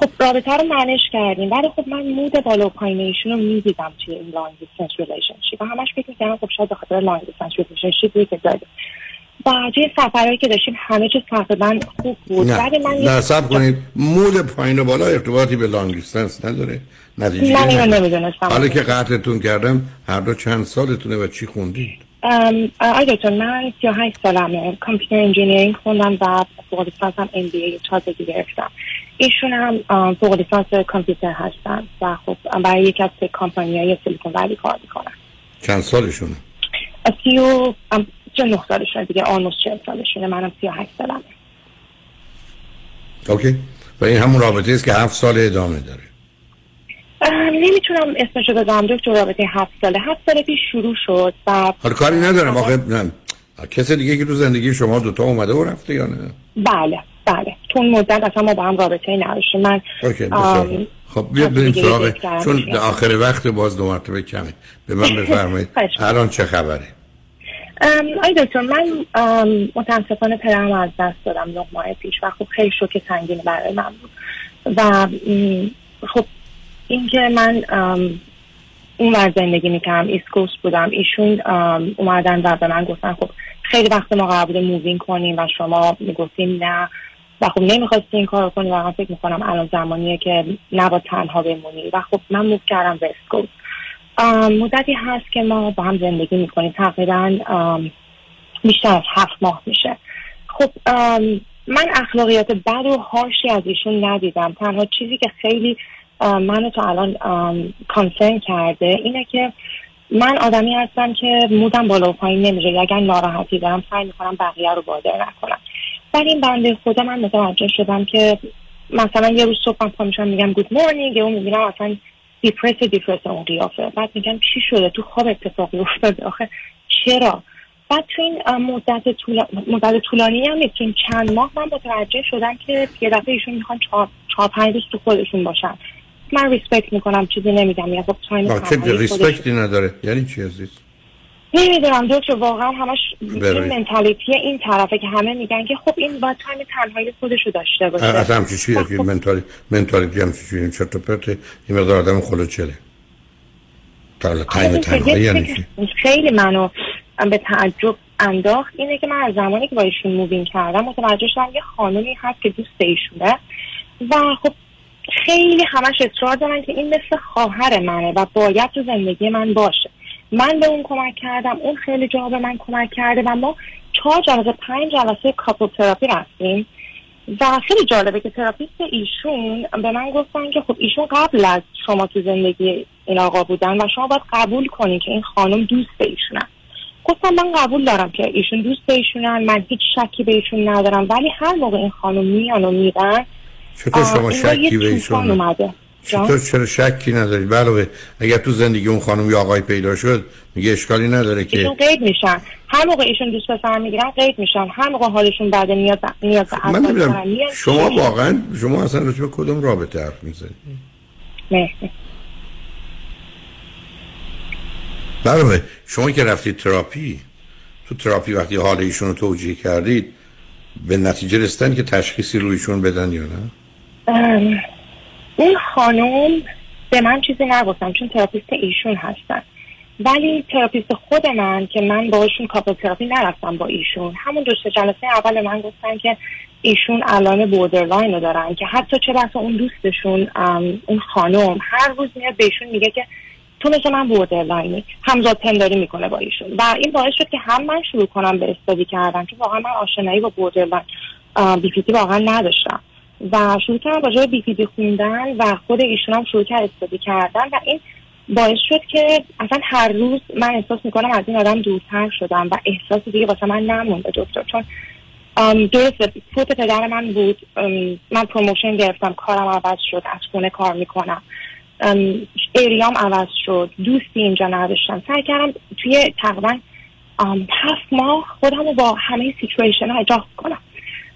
خب رابطه رو manage کردیم. ولی خب من mood بالا و پایین ایشون رو می‌دیدم توی این long distance relationship و همش فکر می‌کردم خب شاید بخاطر long distance relationship ی که و توی سفرهایی که داشتیم همه چیز تقریبا خوب بود. ولی من نه صبر کنید. mood پایین و بالا ارتباطی به long distance نداره. نتیجه من اینو. نمی‌دونستم. حالا که قطعتون کردم هر دو چند سالتونه و چی خوندید؟ آقای دکتر من 38 سالمه. computer engineering خوندم و فوق لیسانس هم MBA تازگی گرفتم. ایشون هم فوق لیسانس کامپیوتر هستن و خب برای یکی از کمپانی های Silicon Valley کار می‌کنن. چند سالشونه؟ سی و چه نه سالشونه دیگه آنوس چه سالشونه. منم 38 سالمه. اوکی. و این همون رابطه است که هفت سال ادامه داره. نمی‌تونم اسمشو بگم. دکتر رابطه هفت ساله. هفت سال پیش شروع شد و حالا کاری ندارم آخه نه. کسی دیگه که تو زندگی شما دوتا اومده و رفته یا نه؟ بله. بله. تو اون مدت اصلا ما با هم رابطه نداشتیم. من خب بیا بریم سراغ چون. آخر وقت باز دو مرتبه کمه. به من بفرمایید. [laughs] الان چه خبره؟ آی دکتر من متاسفانه پدرم از دست دادم. نه ماه پیش و خب خیلی شوک سنگین برای من بود. و خب اینکه من اون ور زندگی می‌کردم East Coast بودم. ایشون اومدن و به من گفتن خب خیلی وقت ما قرار بوده move in کنیم و شما می‌گفتین نه. و خب نمی‌خواستی این کار کنی و من فکر می‌کنم الان زمانیه که نباید تنها بمونی. و خب من move کردم آم، مدتی هست که ما با هم زندگی می‌کنیم. تقریبا بیشتر از هفت ماه میشه. خب من اخلاقیات بد و هاشی از ایشون ندیدم. تنها چیزی که خیلی منو تا الان کانسرن کرده اینه که من آدمی هستم که مودم بالا و پایین نمیره. اگر ناراحتی دارم سعی می‌کنم بقیه رو بادر نکنم. ولی این بنده خدا من متوجه شدم که مثلا یه روز صبح پا میشم میگم گود مورنینگ یا می‌بینم اصلا دیپرس دیپرس اون قیافه. بعد میگم چی شده؟ تو خواب اتفاقی افتاده. آخه چرا؟ بعد تو این مدت, مدت طولانی هم نیست. چند ماه من متوجه شدم که یه دفعه ایشون می‌خوان چهار پنج روز تو خودشون باشن. من respect می‌کنم چیزی نمیگم. یا خب time respect ی نداره. یعنی چی عزیز؟ نمی‌دونم دکتر واقعا همش این mentality این طرفه که همه میگن که خب این باید time تنهایی خودش رو داشته باشه. اصلا همچی چیه که mentali mentality همچی چیه چطور پرته این مقدار آدم خلوچله تا time تنهایی یعنی خیلی منو به تعجب انداخت. اینه که من از زمانی که با ایشون move in کردم متوجه شدم یه خانومی هست که دوست ایشونه. و خب خیلی همش اصرار دارن که این مثل خواهر منه و باید تو زندگی من باشه. من به اون کمک کردم اون خیلی جا به من کمک کرده و ما چهار جلسه پنج جلسه couple therapy رفتیم. و خیلی جالبه که therapist ایشون به من گفتن که خب ایشون قبل از شما تو زندگی این آقا بودن و شما باید قبول کنین که این خانم دوست ایشونن گفتم من قبول دارم که ایشون دوست ایشونن من هیچ شکی به ایشون ندارم ولی هر موقع این خانم میان و میرن چطور شما شکی به ایشون؟ اومده. چطور چرا شکی نداری؟ علاوه اگر تو زندگی اون خانم یا آقای پیدا شد میگه اشکالی نداره که. ایشون قید میشن. هر موقع ایشون دوست پسر می‌گیرن قید میشن. هر موقع حالشون بعد نیاز نیاز من نمی‌دونم. شما واقعا شما اصلا راجع به کدوم رابطه حرف می‌زنید مرسی برای شما که رفتید تراپی تو تراپی وقتی حال ایشون رو توجیه کردید به نتیجه رسیدن که تشخیصی رویشون بدن یا نه؟ اون خانم به من چیزی نگفتم چون therapist ایشون هستن. ولی therapist خود من که من باشون couple therapy نرفتم با ایشون همون دو جلسه اول من گفتن که ایشون علائم borderline رو دارن که حتی چه بسا اون دوستشون اون خانم هر روز میاد بهشون میگه که تو مثل من borderline ی همزاد پنداری می‌کنه با ایشون. و این باعث شد که هم من شروع کنم به study کردن چون واقعا من آشنایی با borderline BP واقعا نداشتم. و شروع کردم راجع BP خوندن و خود ایشون هم شروع کرد study کردن و این باعث شد که اصلا هر روز من احساس می‌کنم از این آدم دورتر شدم و احساس دیگه واسه من نمونده دکتر. چون درسته فوت پدر من بود. من promotion گرفتم کارم عوض شد از خونه کار می‌کنم. area م عوض شد دوستی اینجا نداشتم. سعی کردم توی تقریبا هفت ماه خودم رو با همه سیچویشن ها اجاق کنم.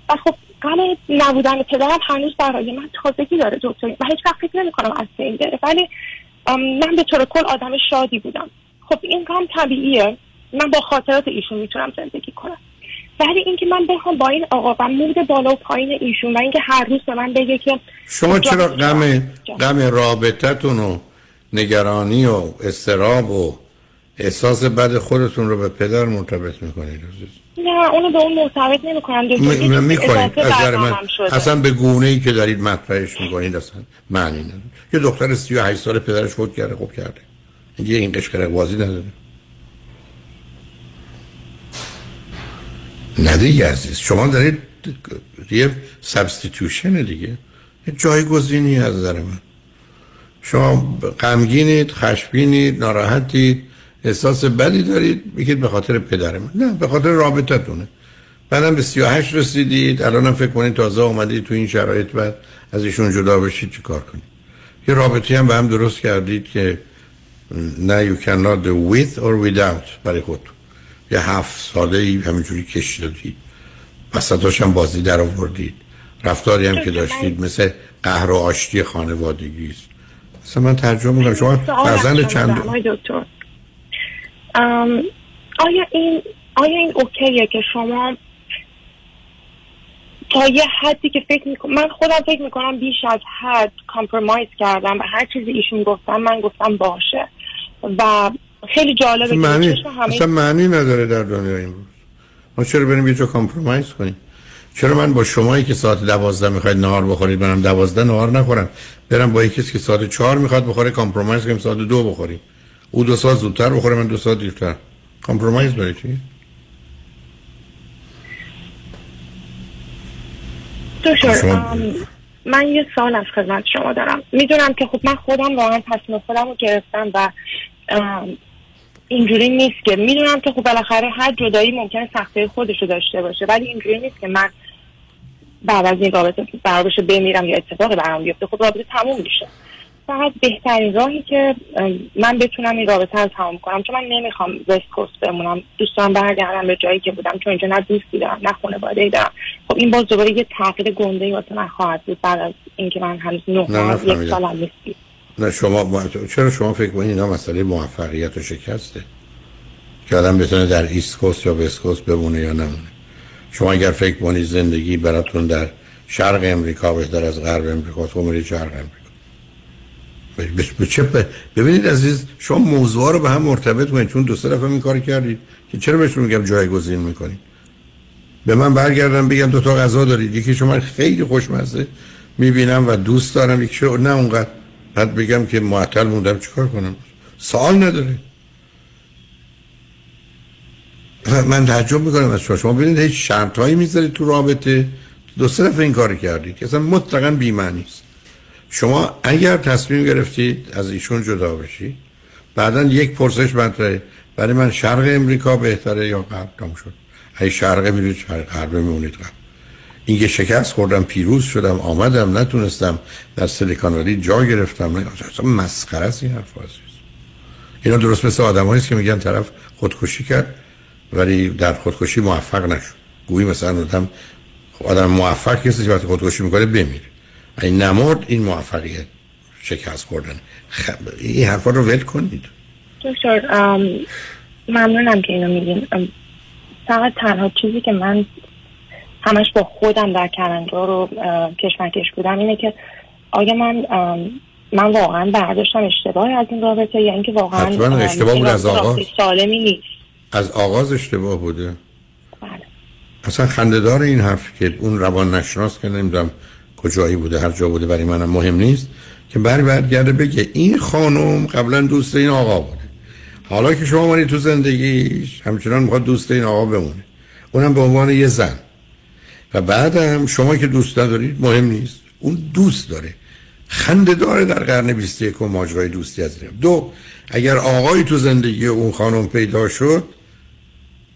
و خب غم نبودن پدرم هنوز برای من تازگی داره دکتر. و هیچ وقت فکر نمی کنم از این ولی من به طور کل آدم شادی بودم. خب این کاملا طبیعیه. من با خاطرات ایشون می‌تونم زندگی کنم. ولی اینکه من بخوام با این آقا و مود بالا و پایین ایشون و اینکه هر روز به من بگه که شما چرا غم غم رابطتون و نگرانی و استراب و احساس بد خودتون رو به پدر مرتبط می‌کنید نه اونو به اون مرتبط نمی‌کنم. م- می‌کنید از من اصلا به گونه ای که دارید مطرحش می‌کنید اصلا معنی نداره. یه دختر 38 سال پدرش فوت کرده خوب کرده. یه این قشقرق بازی نداره. نه دیگه عزیز شما دارید یه سبستیتوشن دیگه. یه جایگزینی از نظر من. شما غمگینید خشبینید ناراحتید. احساس بدی دارید بگید به خاطر پدر من نه به خاطر رابطتونه. بعدم به 38 رسیدید الانم فکر کنید تازه اومدید تو این شرایط بعد از ایشون جدا بشید چی کار کنید. یه رابطی هم به هم درست کردید که نه you cannot do with or without برای خود یه هفت ساله ای همینجوری کش دادید وسطاش هم بازی در آوردید. رفتاری هم که داشتید مثل قهر و آشتی خانوادگی است اصلا من ترجمه می‌کنم. شما فرزند چند دکتر. آیا این آیا این اوکیه که شما تا یه حدی که فکر می‌کنم من خودم فکر می‌کنم بیش از حد کامپرمایز کردم و هر چیزی ایشون گفتم من گفتم باشه. و خیلی جالبه معنی اصلا معنی نداره در دنیا امروز ما چرا بریم یه جا compromise کنیم؟ چرا من با شمایی که ساعت دوازده می‌خواید نهار بخورید منم دوازده نهار نخورم. برم با یکی که ساعت چهار می‌خواد بخوره compromise کنیم ساعت دو بخوریم. او دو ساعت زودتر بخوره من دو ساعت دیرتر. compromise برای چی؟ دکتر من یه سوال از خدمت شما دارم. می‌دونم که خب من خودم واقعا تصمیم خودم رو گرفتم و اینجوری نیست که می‌دونم که خب بالاخره هر جدایی ممکنه سخته خودش رو داشته باشه ولی اینجوری نیست که من بعد از این رابطه بمیرم یا اتفاقی برام بیفته خب رابطه تموم میشه. فقط بهترین راهی که من بتونم این رابطه رو تمام کنم. چون من نمی‌خوام وست کوست بمونم. دوستان برگردم به جایی که بودم. چون اینجا نه دوستی دارم نه خانواده دارم. خب این باز دوباره یه تغییر گنده ای واسه من خواهد بود بعد از اینکه من هنوز نه نه، یک. سال هم نیستی. نه شما ما- چرا شما فکر کنید اینا مسئله موفقیت و شکسته؟ که آدم بتونه در ایست کوست یا وست کوست بمونه یا نمونه. شما اگر فکر کنید زندگی براتون در شرق امریکا بهتر از غرب امریکا تو میرید شرق امریکا. ببینید عزیز شما موضوع رو به هم مرتبط کنید چون دو سه دفعه این کار کردید که چرا بهشون میگم جایگزین می‌کنید؟ به من برگردم بگم دو تا غذا دارید. یکی شما خیلی خوشمزه می‌بینم و دوست دارم یکی شو نه اونقدر. بعد بگم که معطل موندم چیکار کنم؟ سوال نداره. من تعجب می‌کنم از شما. شما ببینید هیچ شرط هایی می‌ذارید تو رابطه. دو سه این کار کردید که اصلا مطلقا بی‌معنی است. شما اگر تصمیم گرفتید از ایشون جدا بشی بعدا یک پرسش مطرحه برای من شرق امریکا بهتره یا غرب؟ تام شد. ای شرق میرید غرب میمونید غرب. اینکه شکست خوردم پیروز شدم آمدم نتونستم در سیلیکون ولی جا گرفتم. نه اصلا مسخره است این حرف عزیز. اینا درست مثل آدمایی که میگن طرف خودکشی کرد ولی در خودکشی موفق نشد. گویی مثلا آدم خب آدم موفق کسی که وقتی خودکشی می‌کنه بمیره. این نمرد این موفقیت شکست خوردن. خب این حرفا رو ول کنید. دکتر ممنونم که اینو میگین. فقط تنها چیزی که من همش با خودم در کلنجار رو کشمکش بودم اینه که آیا من من واقعا برداشتم اشتباهی از این رابطه یا اینکه واقعا اشتباه بود از آغاز. سالمی نیست؟ از آغاز اشتباه بوده. اصلا خندهدار این حرف که اون روان نشناس که نمی‌دونم کجایی بوده هر جا بوده برای منم مهم نیست. که بر برگرده بگه این خانم قبلا دوست این آقا بوده. حالا که شما مانی تو زندگیش همچنان می‌خواد دوست این آقا بمونه. اونم به عنوان یه زن. و بعدم شما که دوست ندارید مهم نیست. اون دوست داره. خنده داره در قرن 21 و ماجرای دوستی از این. دو اگر آقای تو زندگی اون خانم پیدا شد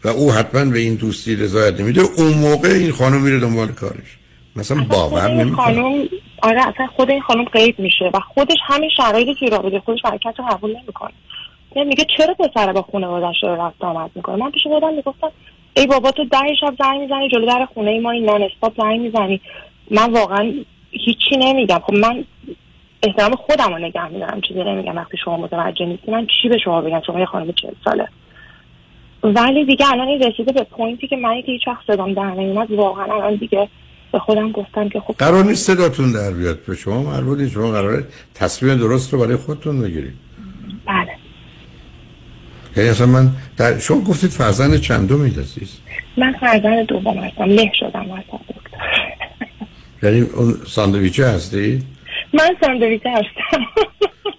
و او حتما به این دوستی رضایت نمیده اون موقع این خانم میره دنبال کارش. مثلا باور نمی‌کنه خانم آره اصلا خود این خانم قید میشه و خودش همین شرایط توی رابطه خودش حرکت رو قبول نمی‌کنه. یعنی میگه چرا پسر با خانواده‌اش رو رفت آمد می‌کنه؟ من پیش خودم می‌گفتم ای بابا تو ده شب زنگ می‌زنی جلو در خونه ما این نان استاپ زنگ می‌زنی. من واقعا هیچی نمیگم. خب من احترام خودم رو نگه میدارم. چیزی نمیگم وقتی شما متوجه نیستی. من چی به شما بگم؟ شما یه خانم چهل ساله. ولی دیگه الان این رسیده به پوینتی که من که هیچ وقت صدام در نمیومد واقعا الان دیگه به خودم گفتم که خب قرار نیست صداتون در بیاد. به شما مربوط نیست. شما قراره تصمیم درست رو برای خودتون بگیرید. بله. یعنی اصلا من در شما گفتید فرزند چندمید عزیز؟ من فرزند دوم هستم. له شدم وسط دکتر. یعنی اون ساندویچه هستی؟ من ساندویچه هستم.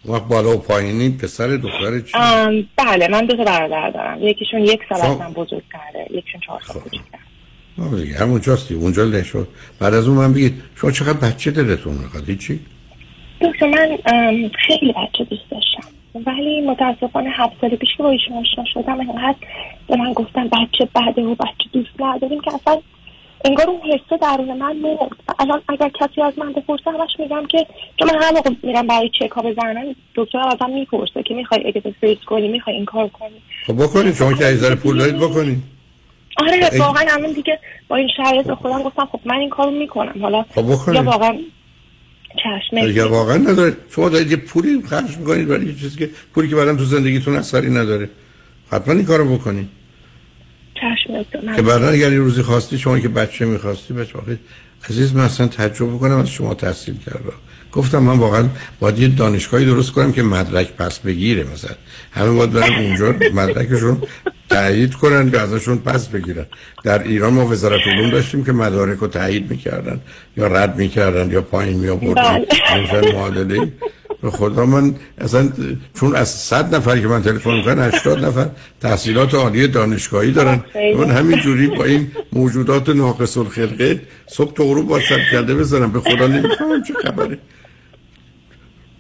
وقت بالا و پایینی پسر دختر چی؟ بله من دو تا برادر دارم. یکیشون یک سال خب. از من بزرگتره یکیشون چهار سال آه دیگه همونجاست اونجا له شد بعد از اون من بگید شما چقدر بچه دلتون می‌خواد؟ چی دکتر من خیلی بچه دوست داشتم. ولی متاسفانه هفت سال پیش که با ایشون آشنا شدم انقدر به من گفتن بچه بده و بچه دوست نداریم که اصلا انگار اون حسه درون من مرد الان اگر کسی از من بپرسه همش میگم که چون من هر موقع میرم برای چکا بزنم دکتر ازم می‌پرسه که می‌خوای اگزرسایز کنی می‌خوای این کار کنی. خب بکنید شما که ایزار پول دارید بکنید آره واقعا الان دیگه با این شرایط خودم گفتم خب من این کارو می‌کنم. حالا خب. یا واقعا چشم اگر واقعا نداره. شما دارید یه پولی خرج می‌کنید برای یه چیزی که پولی که بعدم تو زندگیتون اثری نداره. حتما این کارو بکنید چشم دکتر. من- که بعدا اگر یه روزی خواستی شما که بچه می‌خواستی بچه عزیز من اصلا تعجب بکنم از شما تحصیل کرده گفتم من واقعا باید یه دانشگاهی درست کنم که مدرک پس بگیره مثلا. همه باید برن اونجا مدرکشون تایید کنن که ازشون پس بگیرن. در ایران ما وزارت علوم داشتیم که مدارک رو تایید می‌کردن یا رد می‌کردن یا پایین می آوردن بله. مثلا معادله به خدا من اصلا چون از صد نفر که من تلفن می‌کنم 80 نفر تحصیلات عالی دانشگاهی دارن. من همین جوری با این موجودات ناقص الخلقه صبح تا غروب با کرده بزنم. به خدا نمی‌فهمم چه خبره.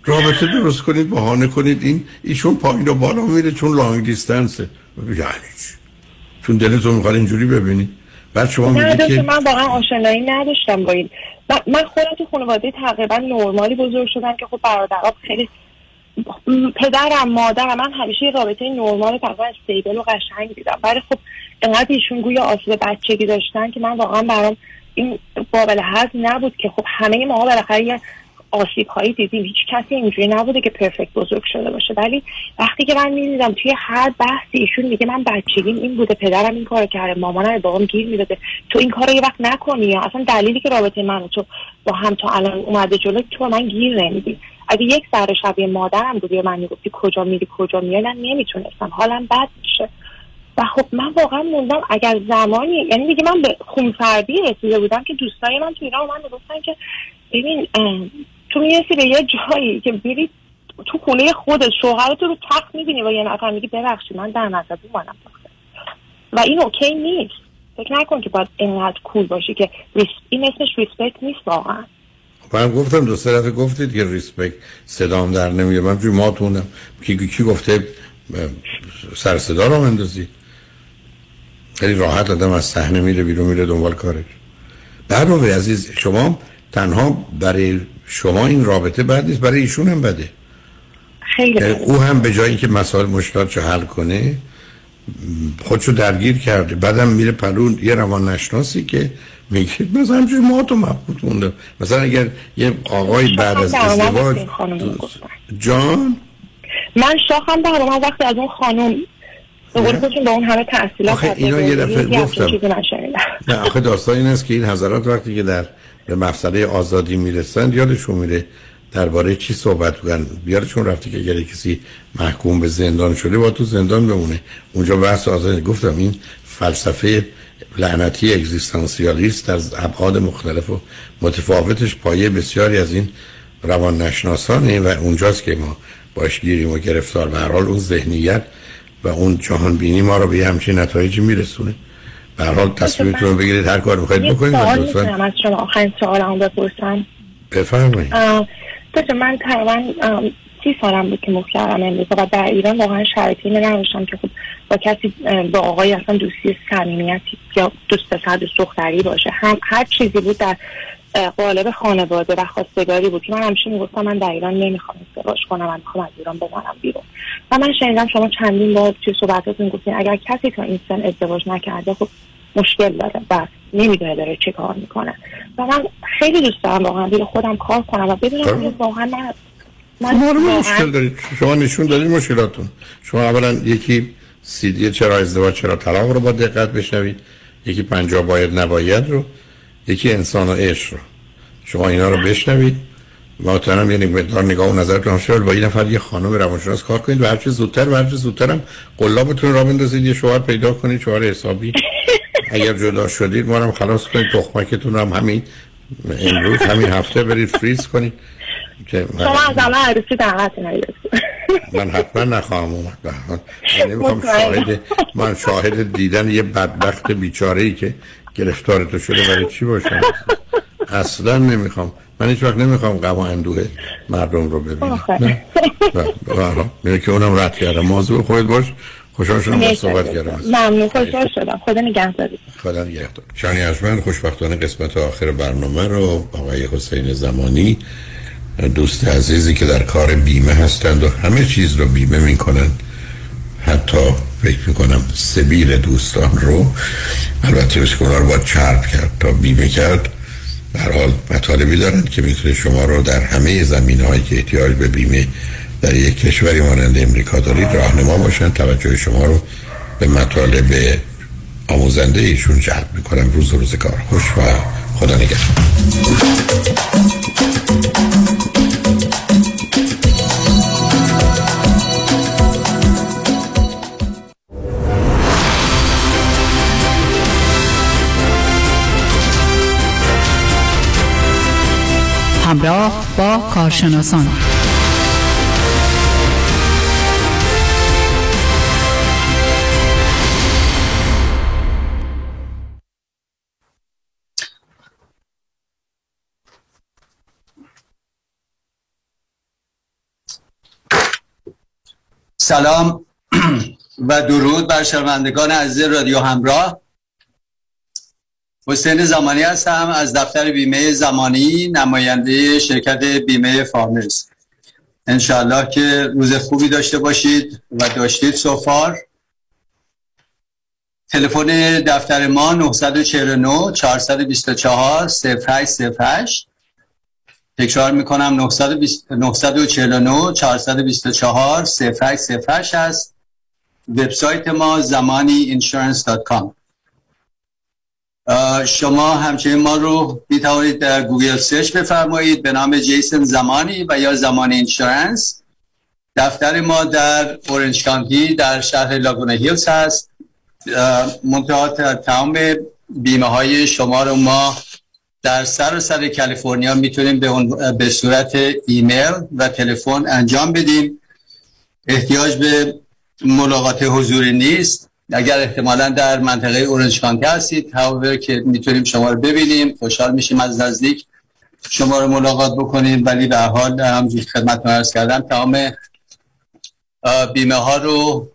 رابطه درست کنید بهانه کنید این ایشون پایین و بالا میره چون لانگ دیستنسه یعنی چون دلتون می‌خواد اینجوری ببینید. بعد شما میگید که من واقعا آشنایی نداشتم با این. من خودم تو خانواده تقریبا نرمالی بزرگ شدم که خب برادرها خیلی پدرم مادرم من همیشه یه رابطه نرمال تقریبا استیبل و قشنگ دیدم ولی خب انقدر ایشون گویا آسیب بچگی داشتن که من واقعا برام این قابل هضم نبود که خب همه ما بالاخره یه آسیب هایی دیدیم. هیچ کسی اینجوری نبوده که پرفکت بزرگ شده باشه. ولی وقتی که من می‌دیدم توی هر بحثی ایشون میگه من بچگیم این بوده پدرم این کار کرده مامانم بابام گیر می‌داده. تو این کارو یه وقت نکنی یا اصلا دلیلی که رابطه من تو با هم تا الان اومده جلو تو من گیر نمیدی. اگه یک ذره شبیه مادرم بودی و من می‌گفتی کجا میری کجا میای من نمی‌تونستم. حالم بد میشه. و خب من واقعا موندم اگر زمانی یعنی دیگه من به خونسردی رسیده بودم که دوستای من تو ایران من گفتن که ببین تو می‌رسی به یه جایی که بری تو خونه خودت شوهرت رو تخت می‌بینی و یه نفر میگی ببخشید من در نظر مانم و این اوکی نیست. فکر نکن که باید اینقدر cool باشی که این اسمش respect نیست واقعا. من گفتم دو سه دفعه گفتید که respect صدام در نمیاد. من توی ماتونم کی کی گفته سر صدا رو مندازی خیلی راحت آدم از صحنه میره بیرون میره دنبال کارش. در عزیز شما تنها برای شما این رابطه بد نیست برای ایشون هم بده. خیلی او هم به جایی که مسائل مشکلات حل کنه خودشو درگیر کرده. بعدم میره پرون یه روان نشناسی که میگه مثلا همچون ما تو مبهوت مونده مثلا اگر یه آقای بعد از ازدواج جان؟ من شاخم در من وقتی از اون خانم به قول با اون همه تحصیلات آخه اینا یه دفعه گفتم. نه آخه داستان این است که این حضرات وقتی که در به مسئله آزادی می‌رسند. یادشون میره درباره چی صحبت بگن بیارشون رفتی که اگر کسی محکوم به زندان شده با تو زندان بمونه. اونجا بحث آزادی گفتم این فلسفه لعنتی اگزیستانسیالیست از ابعاد مختلف و متفاوتش پایه بسیاری از این روان نشناسانه و اونجاست که ما باش گیریم و گرفتار. به حال اون ذهنیت و اون جهان بینی ما رو به همچین نتایجی میرسونه. به حال تصمیمتون بگیرید هر کار می‌خواید بکنید لطفا. از شما. آخرین سوالمو بپرسم. بفرمایید. من تقریبا سی سالم بود که مخ کردم امریکا و در ایران واقعا شرایطی نداشتم که خب با کسی با آقای اصلا دوستی صمیمیتی یا دوست پسر دوست دختری باشه. هم هر چیزی بود در قالب خانواده و خواستگاری بود. که من همیشه می‌گفتم من در ایران نمی‌خوام ازدواج کنم من می‌خوام از ایران بزنم بیرون. و من شنیدم شما چندین بار توی صحبتاتون گفتین اگر کسی تا این سن ازدواج نکرده خب مشکل داره و نمی‌دونه داره چه کار می‌کنه. و من خیلی دوست دارم واقعا خودم کار کنم و بدونم واقعا من من مشکل دارید. شما نشون دارید مشکلاتون. شما اولا یکی سیدی چرا ازدواج چرا طلاق رو با دقت بشنوید. یکی پنجاه باید نباید رو. یکی انسان و عشق رو. شما اینا رو بشنوید. محترم یعنی مقدار نگاه و نظرتون شد با این نفر یه خانم روانشناس کار کنید و هر چه زودتر و هر چه زودتر هم قلابتون را بندازید. یه شوهر پیدا کنید شوهر حسابی. [laughs] اگر جدا شدید ما هم خلاص کنید. تخمکتون هم همین امروز همین هفته برید فریز کنید. شما از همه عروسی دعوت من حتما نخواهم اومد. من نمی‌خوام شاهد من شاهد دیدن یه بدبخت بیچاره ای که گرفتار تو شده برای چی باشم؟ اصلا نمی‌خوام. من هیچ وقت نمی‌خوام غم و اندوه مردم رو ببینم. نه. که اونم رد کردم. موضوع خودت باش. خوشحال شدم با صحبت کردم ممنون. خوشحال شدم. خدا نگهداری. خدا نگهدار. شانی از من خوشبختانه قسمت آخر برنامه رو آقای حسین زمانی دوست عزیزی که در کار بیمه هستند و همه چیز رو بیمه می‌کنن حتی فکر می‌کنم سبیل دوستان رو. البته بسکنار باید چرب کرد تا بیمه کرد. در حال مطالبی دارند که می‌تونه شما رو در همه زمین هایی که احتیاج به بیمه در یک کشوری مانند امریکا دارید راهنما باشن. توجه شما رو به مطالب آموزنده ایشون جلب می‌کنم. روز روز کار خوش و خدا نگهدار. همراه با کارشناسان. سلام و درود بر شنوندگان عزیز رادیو همراه. حسین زمانی هستم از دفتر بیمه زمانی نماینده شرکت بیمه فارمرز انشاءالله که روز خوبی داشته باشید و داشتید سوفار تلفن دفتر ما 949 424 0808 تکرار می‌کنم 949 424 0808 هست. وبسایت ما زمانی insurance.com شما همچنین ما رو می توانید در Google search بفرمایید. به نام جیسن زمانی و یا زمانی Insurance. دفتر ما در اورنج کانتی در شهر لاگونا هیلز هست. منتها تمام بیمه های شما رو ما در سر سر کالیفرنیا می‌تونیم به, به صورت ایمیل و تلفن انجام بدیم. احتیاج به ملاقات حضوری نیست. اگر احتمالا در منطقه اورنج کانتی هستید هاوور که می‌تونیم شما رو ببینیم خوشحال میشیم از نزدیک شما رو ملاقات بکنیم. ولی به حال همجور خدمت عرض کردم تمام بیمه ها رو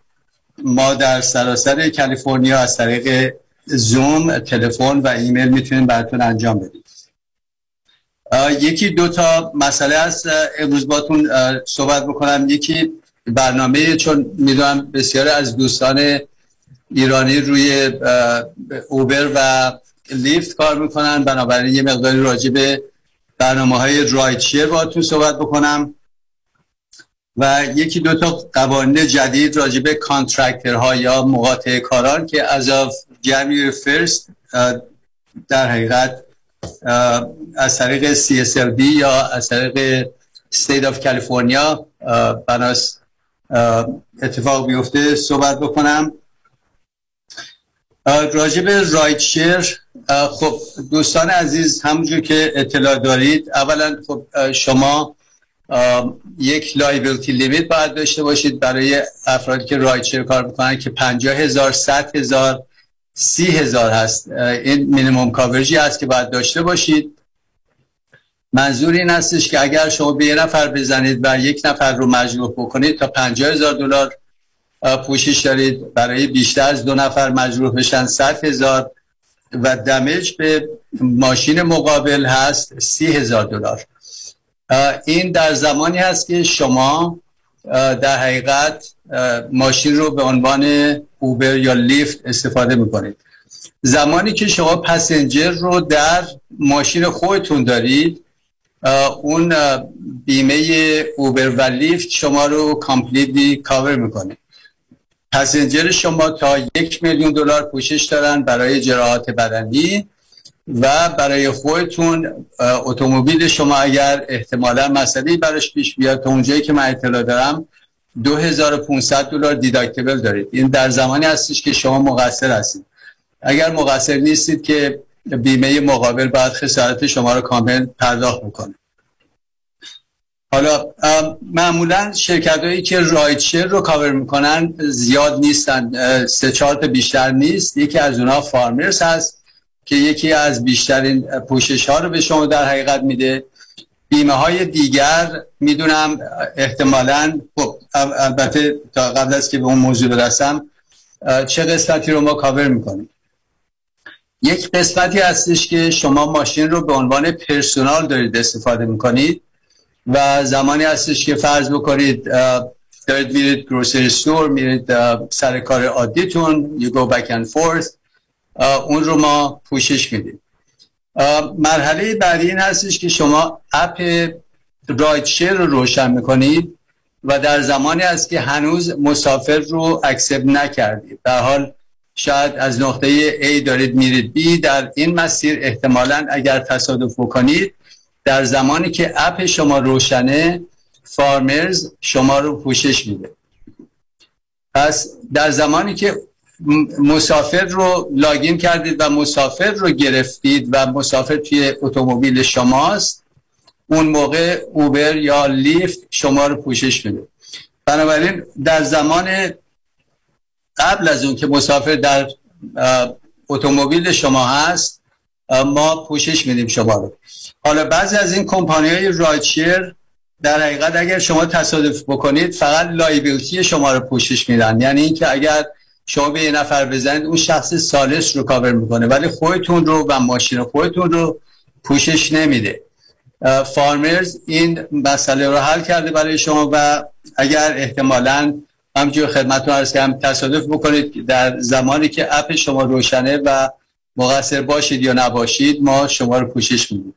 ما در سراسر کالیفرنیا از طریق زوم تلفن و ایمیل می‌تونیم براتون انجام بدیم. یکی دو تا مسئله است امروز باتون صحبت بکنم. یکی برنامه چون می‌دونم بسیار از دوستان ایرانی روی اوبر و لیفت کار می‌کنن. بنابراین یه مقداری راجع به برنامه های با تو صحبت بکنم. و یکی دو تا قوانین جدید راجع به ها یا مقاطع کاران که از January فرست در حقیقت از طریق CSLB یا از طریق State of California بناس اتفاق بیفته صحبت بکنم. راجب رایت شیر خب دوستان عزیز همونجور که اطلاع دارید اولا خب شما یک liability limit باید داشته باشید برای افرادی که rideshare کار می‌کنن که پنجاه هزار صد هزار سی هزار هست. این minimum coverage ی هست که باید داشته باشید. منظور این هستش که اگر شما به یه نفر بزنید و یک نفر رو مجروح بکنید تا پنجاه هزار دلار پوشش دارید برای بیشتر از دو نفر مجروح بشن 100 هزار و damage به ماشین مقابل هست سی هزار دلار. این در زمانی هست که شما در حقیقت ماشین رو به عنوان اوبر یا لیفت استفاده می‌کنید. زمانی که شما passenger رو در ماشین خودتون دارید اون بیمه اوبر و لیفت شما رو completely cover می‌کنه. passenger شما تا یک میلیون دلار پوشش دارن برای جراحات بدنی و برای خودتون اتومبیل شما اگر احتمالا مسئله براش پیش بیاد تا اونجایی که من اطلاع دارم 2500 دلار دیداکتیبل دارید. این در زمانی هستش که شما مقصر هستید. اگر مقصر نیستید که بیمه مقابل باید خسارت شما رو کامل پرداخت بکنه. حالا معمولا شرکت هایی که رایت رو کاور می‌کنن زیاد نیستن سه چهار تا بیشتر نیست. یکی از اونها فارمرز هست که یکی از بیشترین پوشش ها رو به شما در حقیقت میده. بیمه های دیگر می‌دونم احتمالا خب البته تا قبل از که به اون موضوع برسم چه قسمتی رو ما کاور می‌کنیم؟ یک قسمتی هستش که شما ماشین رو به عنوان پرسونال دارید استفاده می‌کنید. و زمانی هستش که فرض بکنید دارید میرید grocery store میرید سر کار عادیتون you go back and forth اون رو ما پوشش میدیم. مرحله بعدی این هستش که شما app rideshare رو روشن می‌کنید و در زمانی است که هنوز مسافر رو accept نکردید. در حال شاید از نقطه A دارید میرید B. در این مسیر احتمالا اگر تصادف بکنید در زمانی که اپ شما روشنه فارمرز شما رو پوشش میده. پس در زمانی که مسافر رو لاگین کردید و مسافر رو گرفتید و مسافر توی اتومبیل شماست اون موقع اوبر یا لیفت شما رو پوشش میده. بنابراین در زمان قبل از اون که مسافر در اتومبیل شما هست ما پوشش میدیم شما رو. حالا بعضی از این کمپانی های rideshare در حقیقت اگر شما تصادف بکنید فقط liability شما رو پوشش میدن. یعنی اینکه اگر شما به یه نفر بزنید اون شخص ثالث رو کاور می‌کنه. ولی خودتون رو و ماشین خودتون رو پوشش نمیده. فارمرز این مسئله رو حل کرده برای شما و اگر احتمالا همجور خدمتتون عرض کردم تصادف بکنید در زمانی که app شما روشنه و مقصر باشید یا نباشید ما شما رو پوشش میدیم.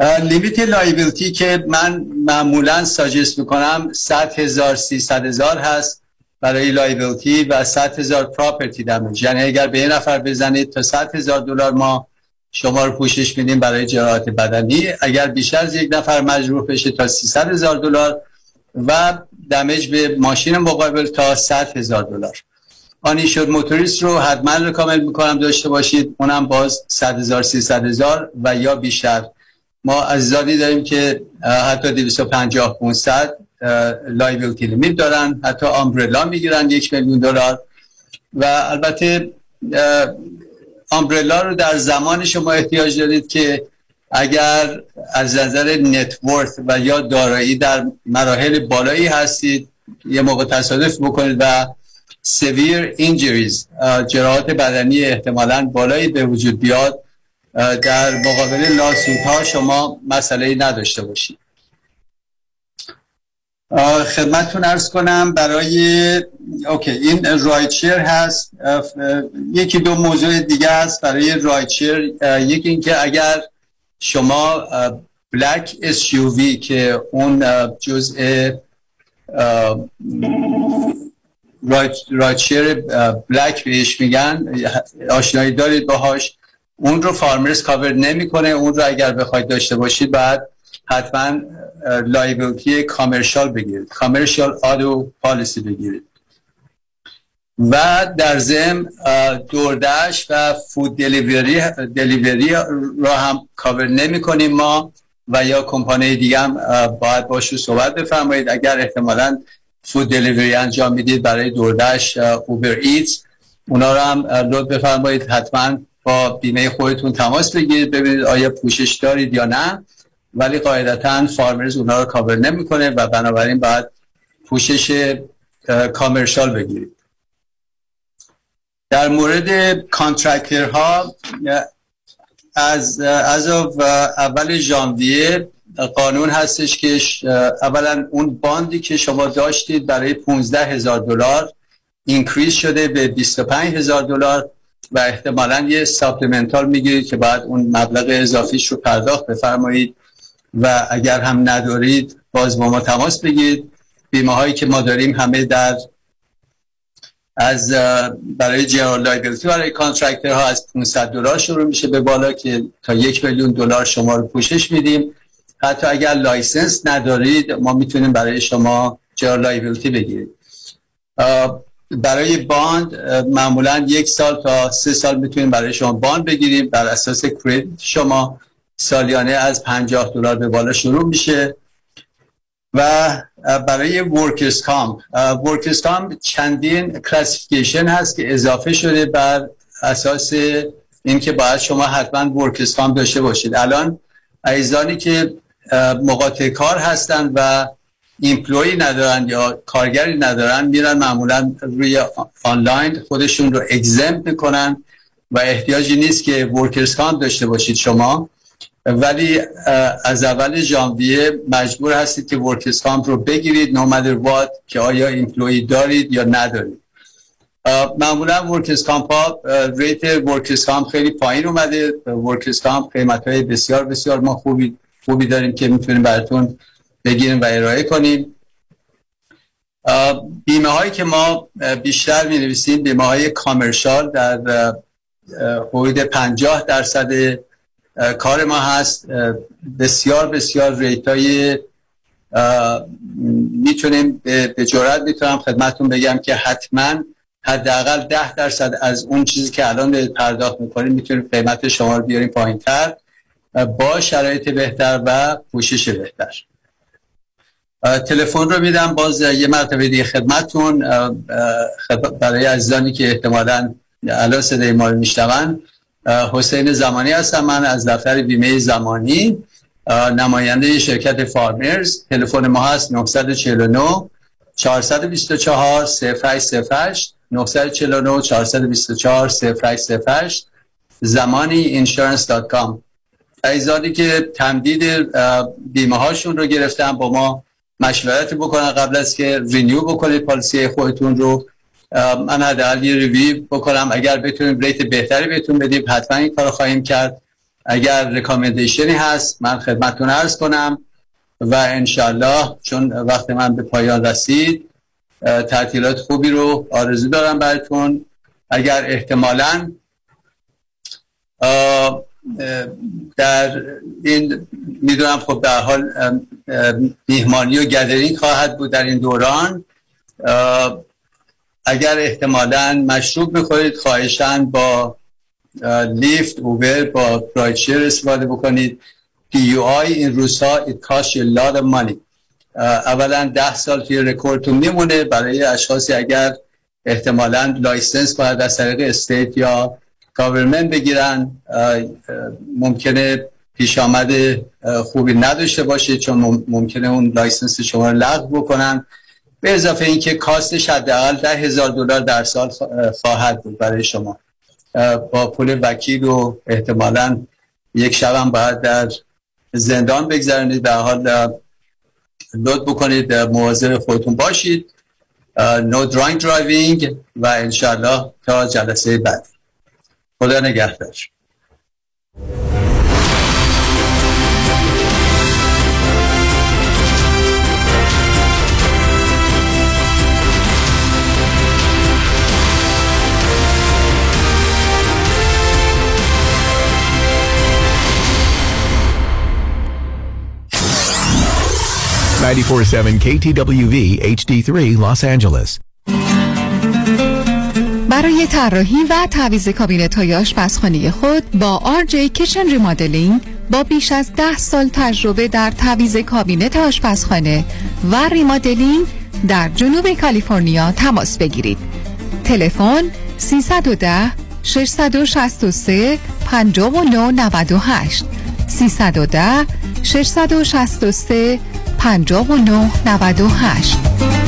limit liability که من معمولا suggest می‌کنم 100 هزار 300 هزار هست برای liability و 100 هزار property damage یعنی اگر به یه نفر بزنید تا 100 هزار دلار ما شما رو پوشش میدیم برای جراحت بدنی. اگر بیشتر از یک نفر مجروح بشه تا 300 هزار دلار و دمیج به ماشین مقابل تا 100 هزار دلار. آنی شد موتوریست رو حتما کامل می‌کنم داشته باشید. اونم باز 100 هزار 300 هزار و یا بیشتر. ما عزیزانی داریم که حتی 250 500 لایبیلیتی لیمیت دارن. حتی آمبرلا می‌گیرن یک میلیون دلار. و البته آمبرلا رو در زمان شما احتیاج دارید که اگر از نظر net worth و یا دارایی در مراحل بالایی هستید یه موقع تصادف بکنید و severe injuries جراحات بدنی احتمالا بالایی به وجود بیاد. در مقابل lawsuit ها شما مسئله نداشته باشید. خدمتتون عرض کنم برای اوکی این rideshare هست. یکی دو موضوع دیگه هست برای rideshare یکی اینکه اگر شما black SUV که اون جزء rideshare black بهش میگن آشنایی دارید باهاش. اون رو فارمرز کاور نمی‌کنه. اون رو اگر بخواید داشته باشید بعد حتما liability commercial بگیرید. commercial auto policy بگیرید. و در ضمن DoorDash و food delivery delivery را هم کاور نمی کنیم ما و با کمپانی دیگه هم باید باشو صحبت بفرمایید. اگر احتمالا food delivery انجام می‌دید برای DoorDash Uber Eats اونا رو هم لطف بفرمایید. حتما با بیمه خودتون تماس بگیرید ببینید آیا پوشش دارید یا نه. ولی قاعدتا فارمرز اونا رو کاور نمی‌کنه و بنابراین باید پوشش commercial بگیرید. در مورد contractor ها از از اول ژانویه قانون هستش که اولا اون bond ی که شما داشتید برای 15 هزار دلار increase شده به 25 هزار دلار. و احتمالا یه supplemental می‌گیرید که بعد اون مبلغ اضافیش رو پرداخت بفرمایید. و اگر هم ندارید باز با ما تماس بگیرید. بیمه هایی که ما داریم همه در از برای general liability برای contractor ها از 500 دلار شروع میشه به بالا که تا یک میلیون دلار شما رو پوشش میدیم. حتی اگر license ندارید ما می‌تونیم برای شما general liability بگیریم. برای bond معمولا یک سال تا سه سال می‌تونیم برای شما bond بگیریم. بر اساس credit شما سالیانه از 50 دلار به بالا شروع میشه. و برای workers' comp workers' comp چندین classification هست که اضافه شده بر اساس اینکه باید شما حتما workers' comp داشته باشید. الان عزیزانی که مقاطعه کار هستند و employee ندارن یا کارگری ندارن میرن معمولا روی آنلاین خودشون رو exempt می‌کنن و احتیاجی نیست که workers' comp داشته باشید شما. ولی از اول ژانویه مجبور هستید که workers' comp رو بگیرید no matter what که آیا employee دارید یا ندارید. معمولا workers' comp ها rate workers' comp خیلی پایین اومده. workers' comp قیمت های بسیار بسیار ما خوبی خوبی داریم که می‌تونیم براتون بگیریم و ارائه کنیم. بیمه هایی که ما بیشتر می نویسیم بیمه های کامرشال در حدود 50 درصد کار ما هست. بسیار بسیار ریت های می‌تونیم به جرات می‌تونم خدمتون بگم که حتما حداقل ده درصد از اون چیزی که الان پرداخت می‌کنیم می‌تونیم قیمت شما رو بیاریم پایین تر با شرایط بهتر و پوشش بهتر. تلفن رو میدم. باز یه مرتبه دیگه خدمتون برای عزیزانی که احتمالا الان صدای ما رو میشنون. حسین زمانی هستم. من از دفتر بیمه زمانی. نماینده شرکت فارمرز. تلفن ما هست 949 424 0808 949 424 0808 زمانی insurance.com عزیزانی که تمدید بیمه هاشون رو گرفتن با ما مشورت بکنن قبل از که renew بکنید policy خودتون رو. من حداقل یه review بکنم. اگر بتونیم rate بهتری بهتون بدیم حتما این کار خواهیم کرد. اگر recommendation ی هست من خدمتتون عرض کنم و انشالله چون وقت من به پایان رسید تعطیلات خوبی رو آرزو دارم براتون. اگر احتمالا در این می‌دونم خب در حال میهمانی و gathering خواهد بود در این دوران. اگر احتمالا مشروب بخورید خواهشا با Lyft Uber یا rideshare استفاده بکنید. DUI این روزها it costs you a lot of money. اولا ده سال توی رکوردتون میمونه. برای اشخاصی اگر احتمالا license باید از طریق state یا government بگیرن ممکنه پیش آمد خوبی نداشته باشه چون ممکنه اون license شما رو لغو بکنن. به اضافه اینکه cost ش حداقل ده هزار دلار در سال خواهد بود برای شما. با پول وکیل و احتمالا یک شب باید در زندان بگذرونید. در حال لطف بکنید مواظب خودتون باشید. نو درانک درایوینگ و انشالله تا جلسه بعد خدا نگهدار 947 KTWV HD3 Los Angeles برای طراحی و تعویض کابینت های آشپزخانه خود با RJ Kitchen Remodeling با بیش از ده سال تجربه در تعویض کابینت آشپزخانه و remodeling در جنوب کالیفرنیا تماس بگیرید. تلفن 310 663 5998 310 663 5998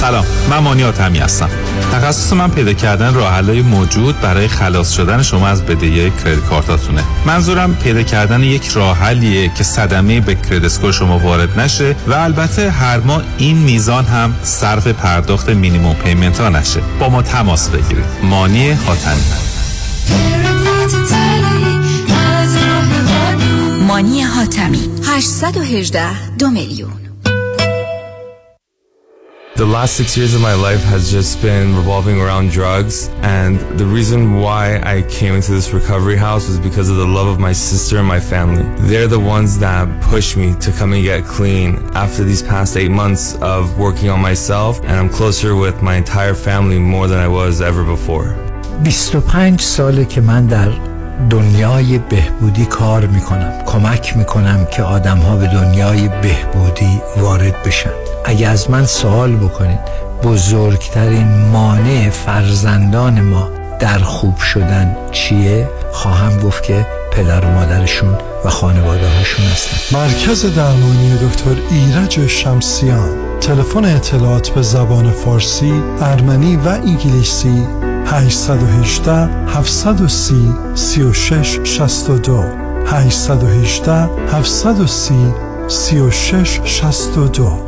سلام. من مانی آتمی هستم. تخصص من پیدا کردن راه موجود برای خلاص شدن شما از بدهی کردیت کارتاتونه. منظورم پیدا کردن یک راه حلیه که صدمه به کردیت شما وارد نشه و البته هر ماه این میزان هم صرف پرداخت مینیمم پیمنت ها نشه. با ما تماس بگیرید. مانی حاتمی. مانی حاتمی. 818 دو میلیون. The last six years of my life has just been revolving around drugs. And the reason why I came into this recovery house was because of the love of my sister and my family. They're the ones that pushed me to come and get clean after these past eight months of working on myself. And I'm closer with my entire family more than I was ever before. 25 ساله که من در دنیای بهبودی کار میکنم کمک میکنم که آدم ها به دنیای بهبودی وارد بشن اگه از من سوال بکنید بزرگترین مانع فرزندان ما در خوب شدن چیه؟ خواهم گفت که پدر و مادرشون و خانواده هاشون هستن. مرکز درمانی دکتر ایرج شمسیان تلفن اطلاعات به زبان فارسی، ارمنی و انگلیسی 818 730 36 62 818 730 36 62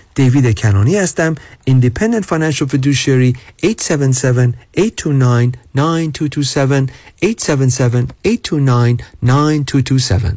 دیوید کنانی هستم Independent Financial Fiduciary 877-829-9227 877-829-9227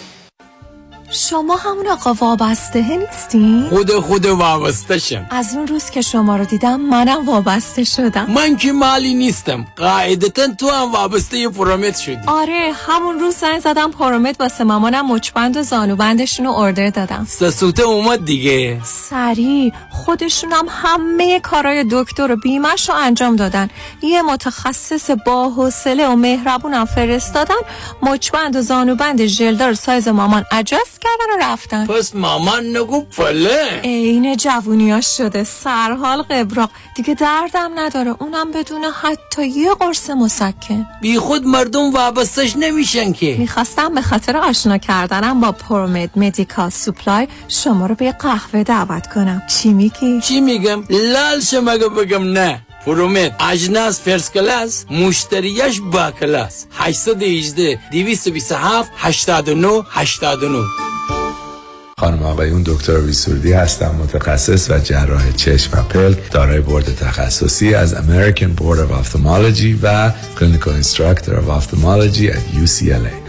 شما همون آقا وابسته نیستین؟ خود خود وابسته شم. از اون روز که شما رو دیدم منم وابسته شدم. من که مالی نیستم. قاعدتا تو هم وابسته پرومت شدی. آره همون روز زنگ زدم پرومت واسه مامانم مچبند و زانوبندشون رو اردر دادم. سسوته اومد دیگه. سریع خودشونم همه کارای دکتر و بیمش رو انجام دادن. یه متخصص با حوصله و مهربونم فرستادن مچبند و زانوبند ژلدار سایز مامان اجاست کردن و رفتن. پس مامان نگو پله. عین جوونیاش شده. سرحال قبراق. دیگه دردم نداره. اونم بدون حتی یه قرص مسکن. بی خود مردم وابستش نمیشن که. می‌خواستم به خاطر آشنا کردنم با پرومید مدیکال سوپلای شما رو به قهوه دعوت کنم. چی میگی؟ چی میگم؟ لال شم اگه بگم نه. پرومت اجناس first class مشتریش با کلاس 818 227 89 89 خانم آقایون دکتر ویسوردی هستم متخصص و جراح چشم و پلک دارای بورد تخصصی از American Board of Ophthalmology و Clinical Instructor of Ophthalmology at UCLA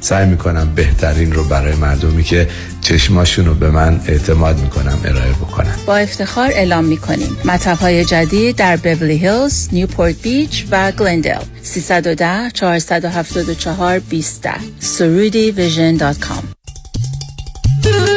سعی می‌کنم بهترین رو برای مردمی که چشماشون رو به من اعتماد می‌کنم ارائه بکنم با افتخار اعلام می‌کنیم. مطب های جدید در بیولی هیلز، نیوپورت بیچ و گلندل 310 474 20 surudivision.com چه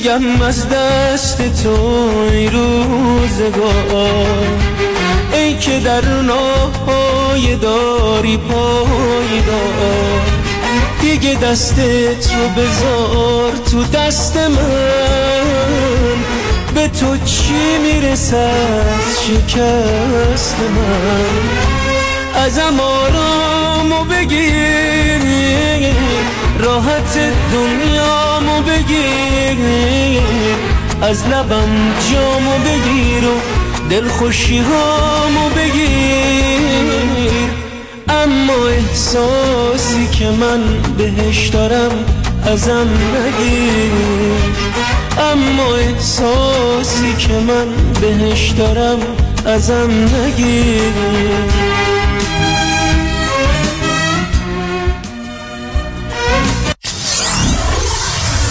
بگم از دست تو ای روزگار. ای که در ناهای داری پایدار دیگه دستت رو بذار تو دست من. به تو چی می‌رسه از شکست من؟ ازم آرامو بگیر راحت دنیامو بگیر از لبم جامو بگیر و دلخوشی هامو بگیر. اما احساسی که من بهش دارم ازم نگیر. اما احساسی که من بهش دارم ازم نگیر.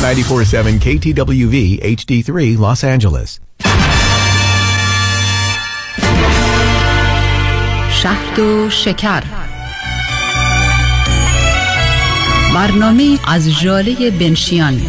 947 KTWV HD3 Los Angeles. شهد و شکر برنامه از جاله بنشیان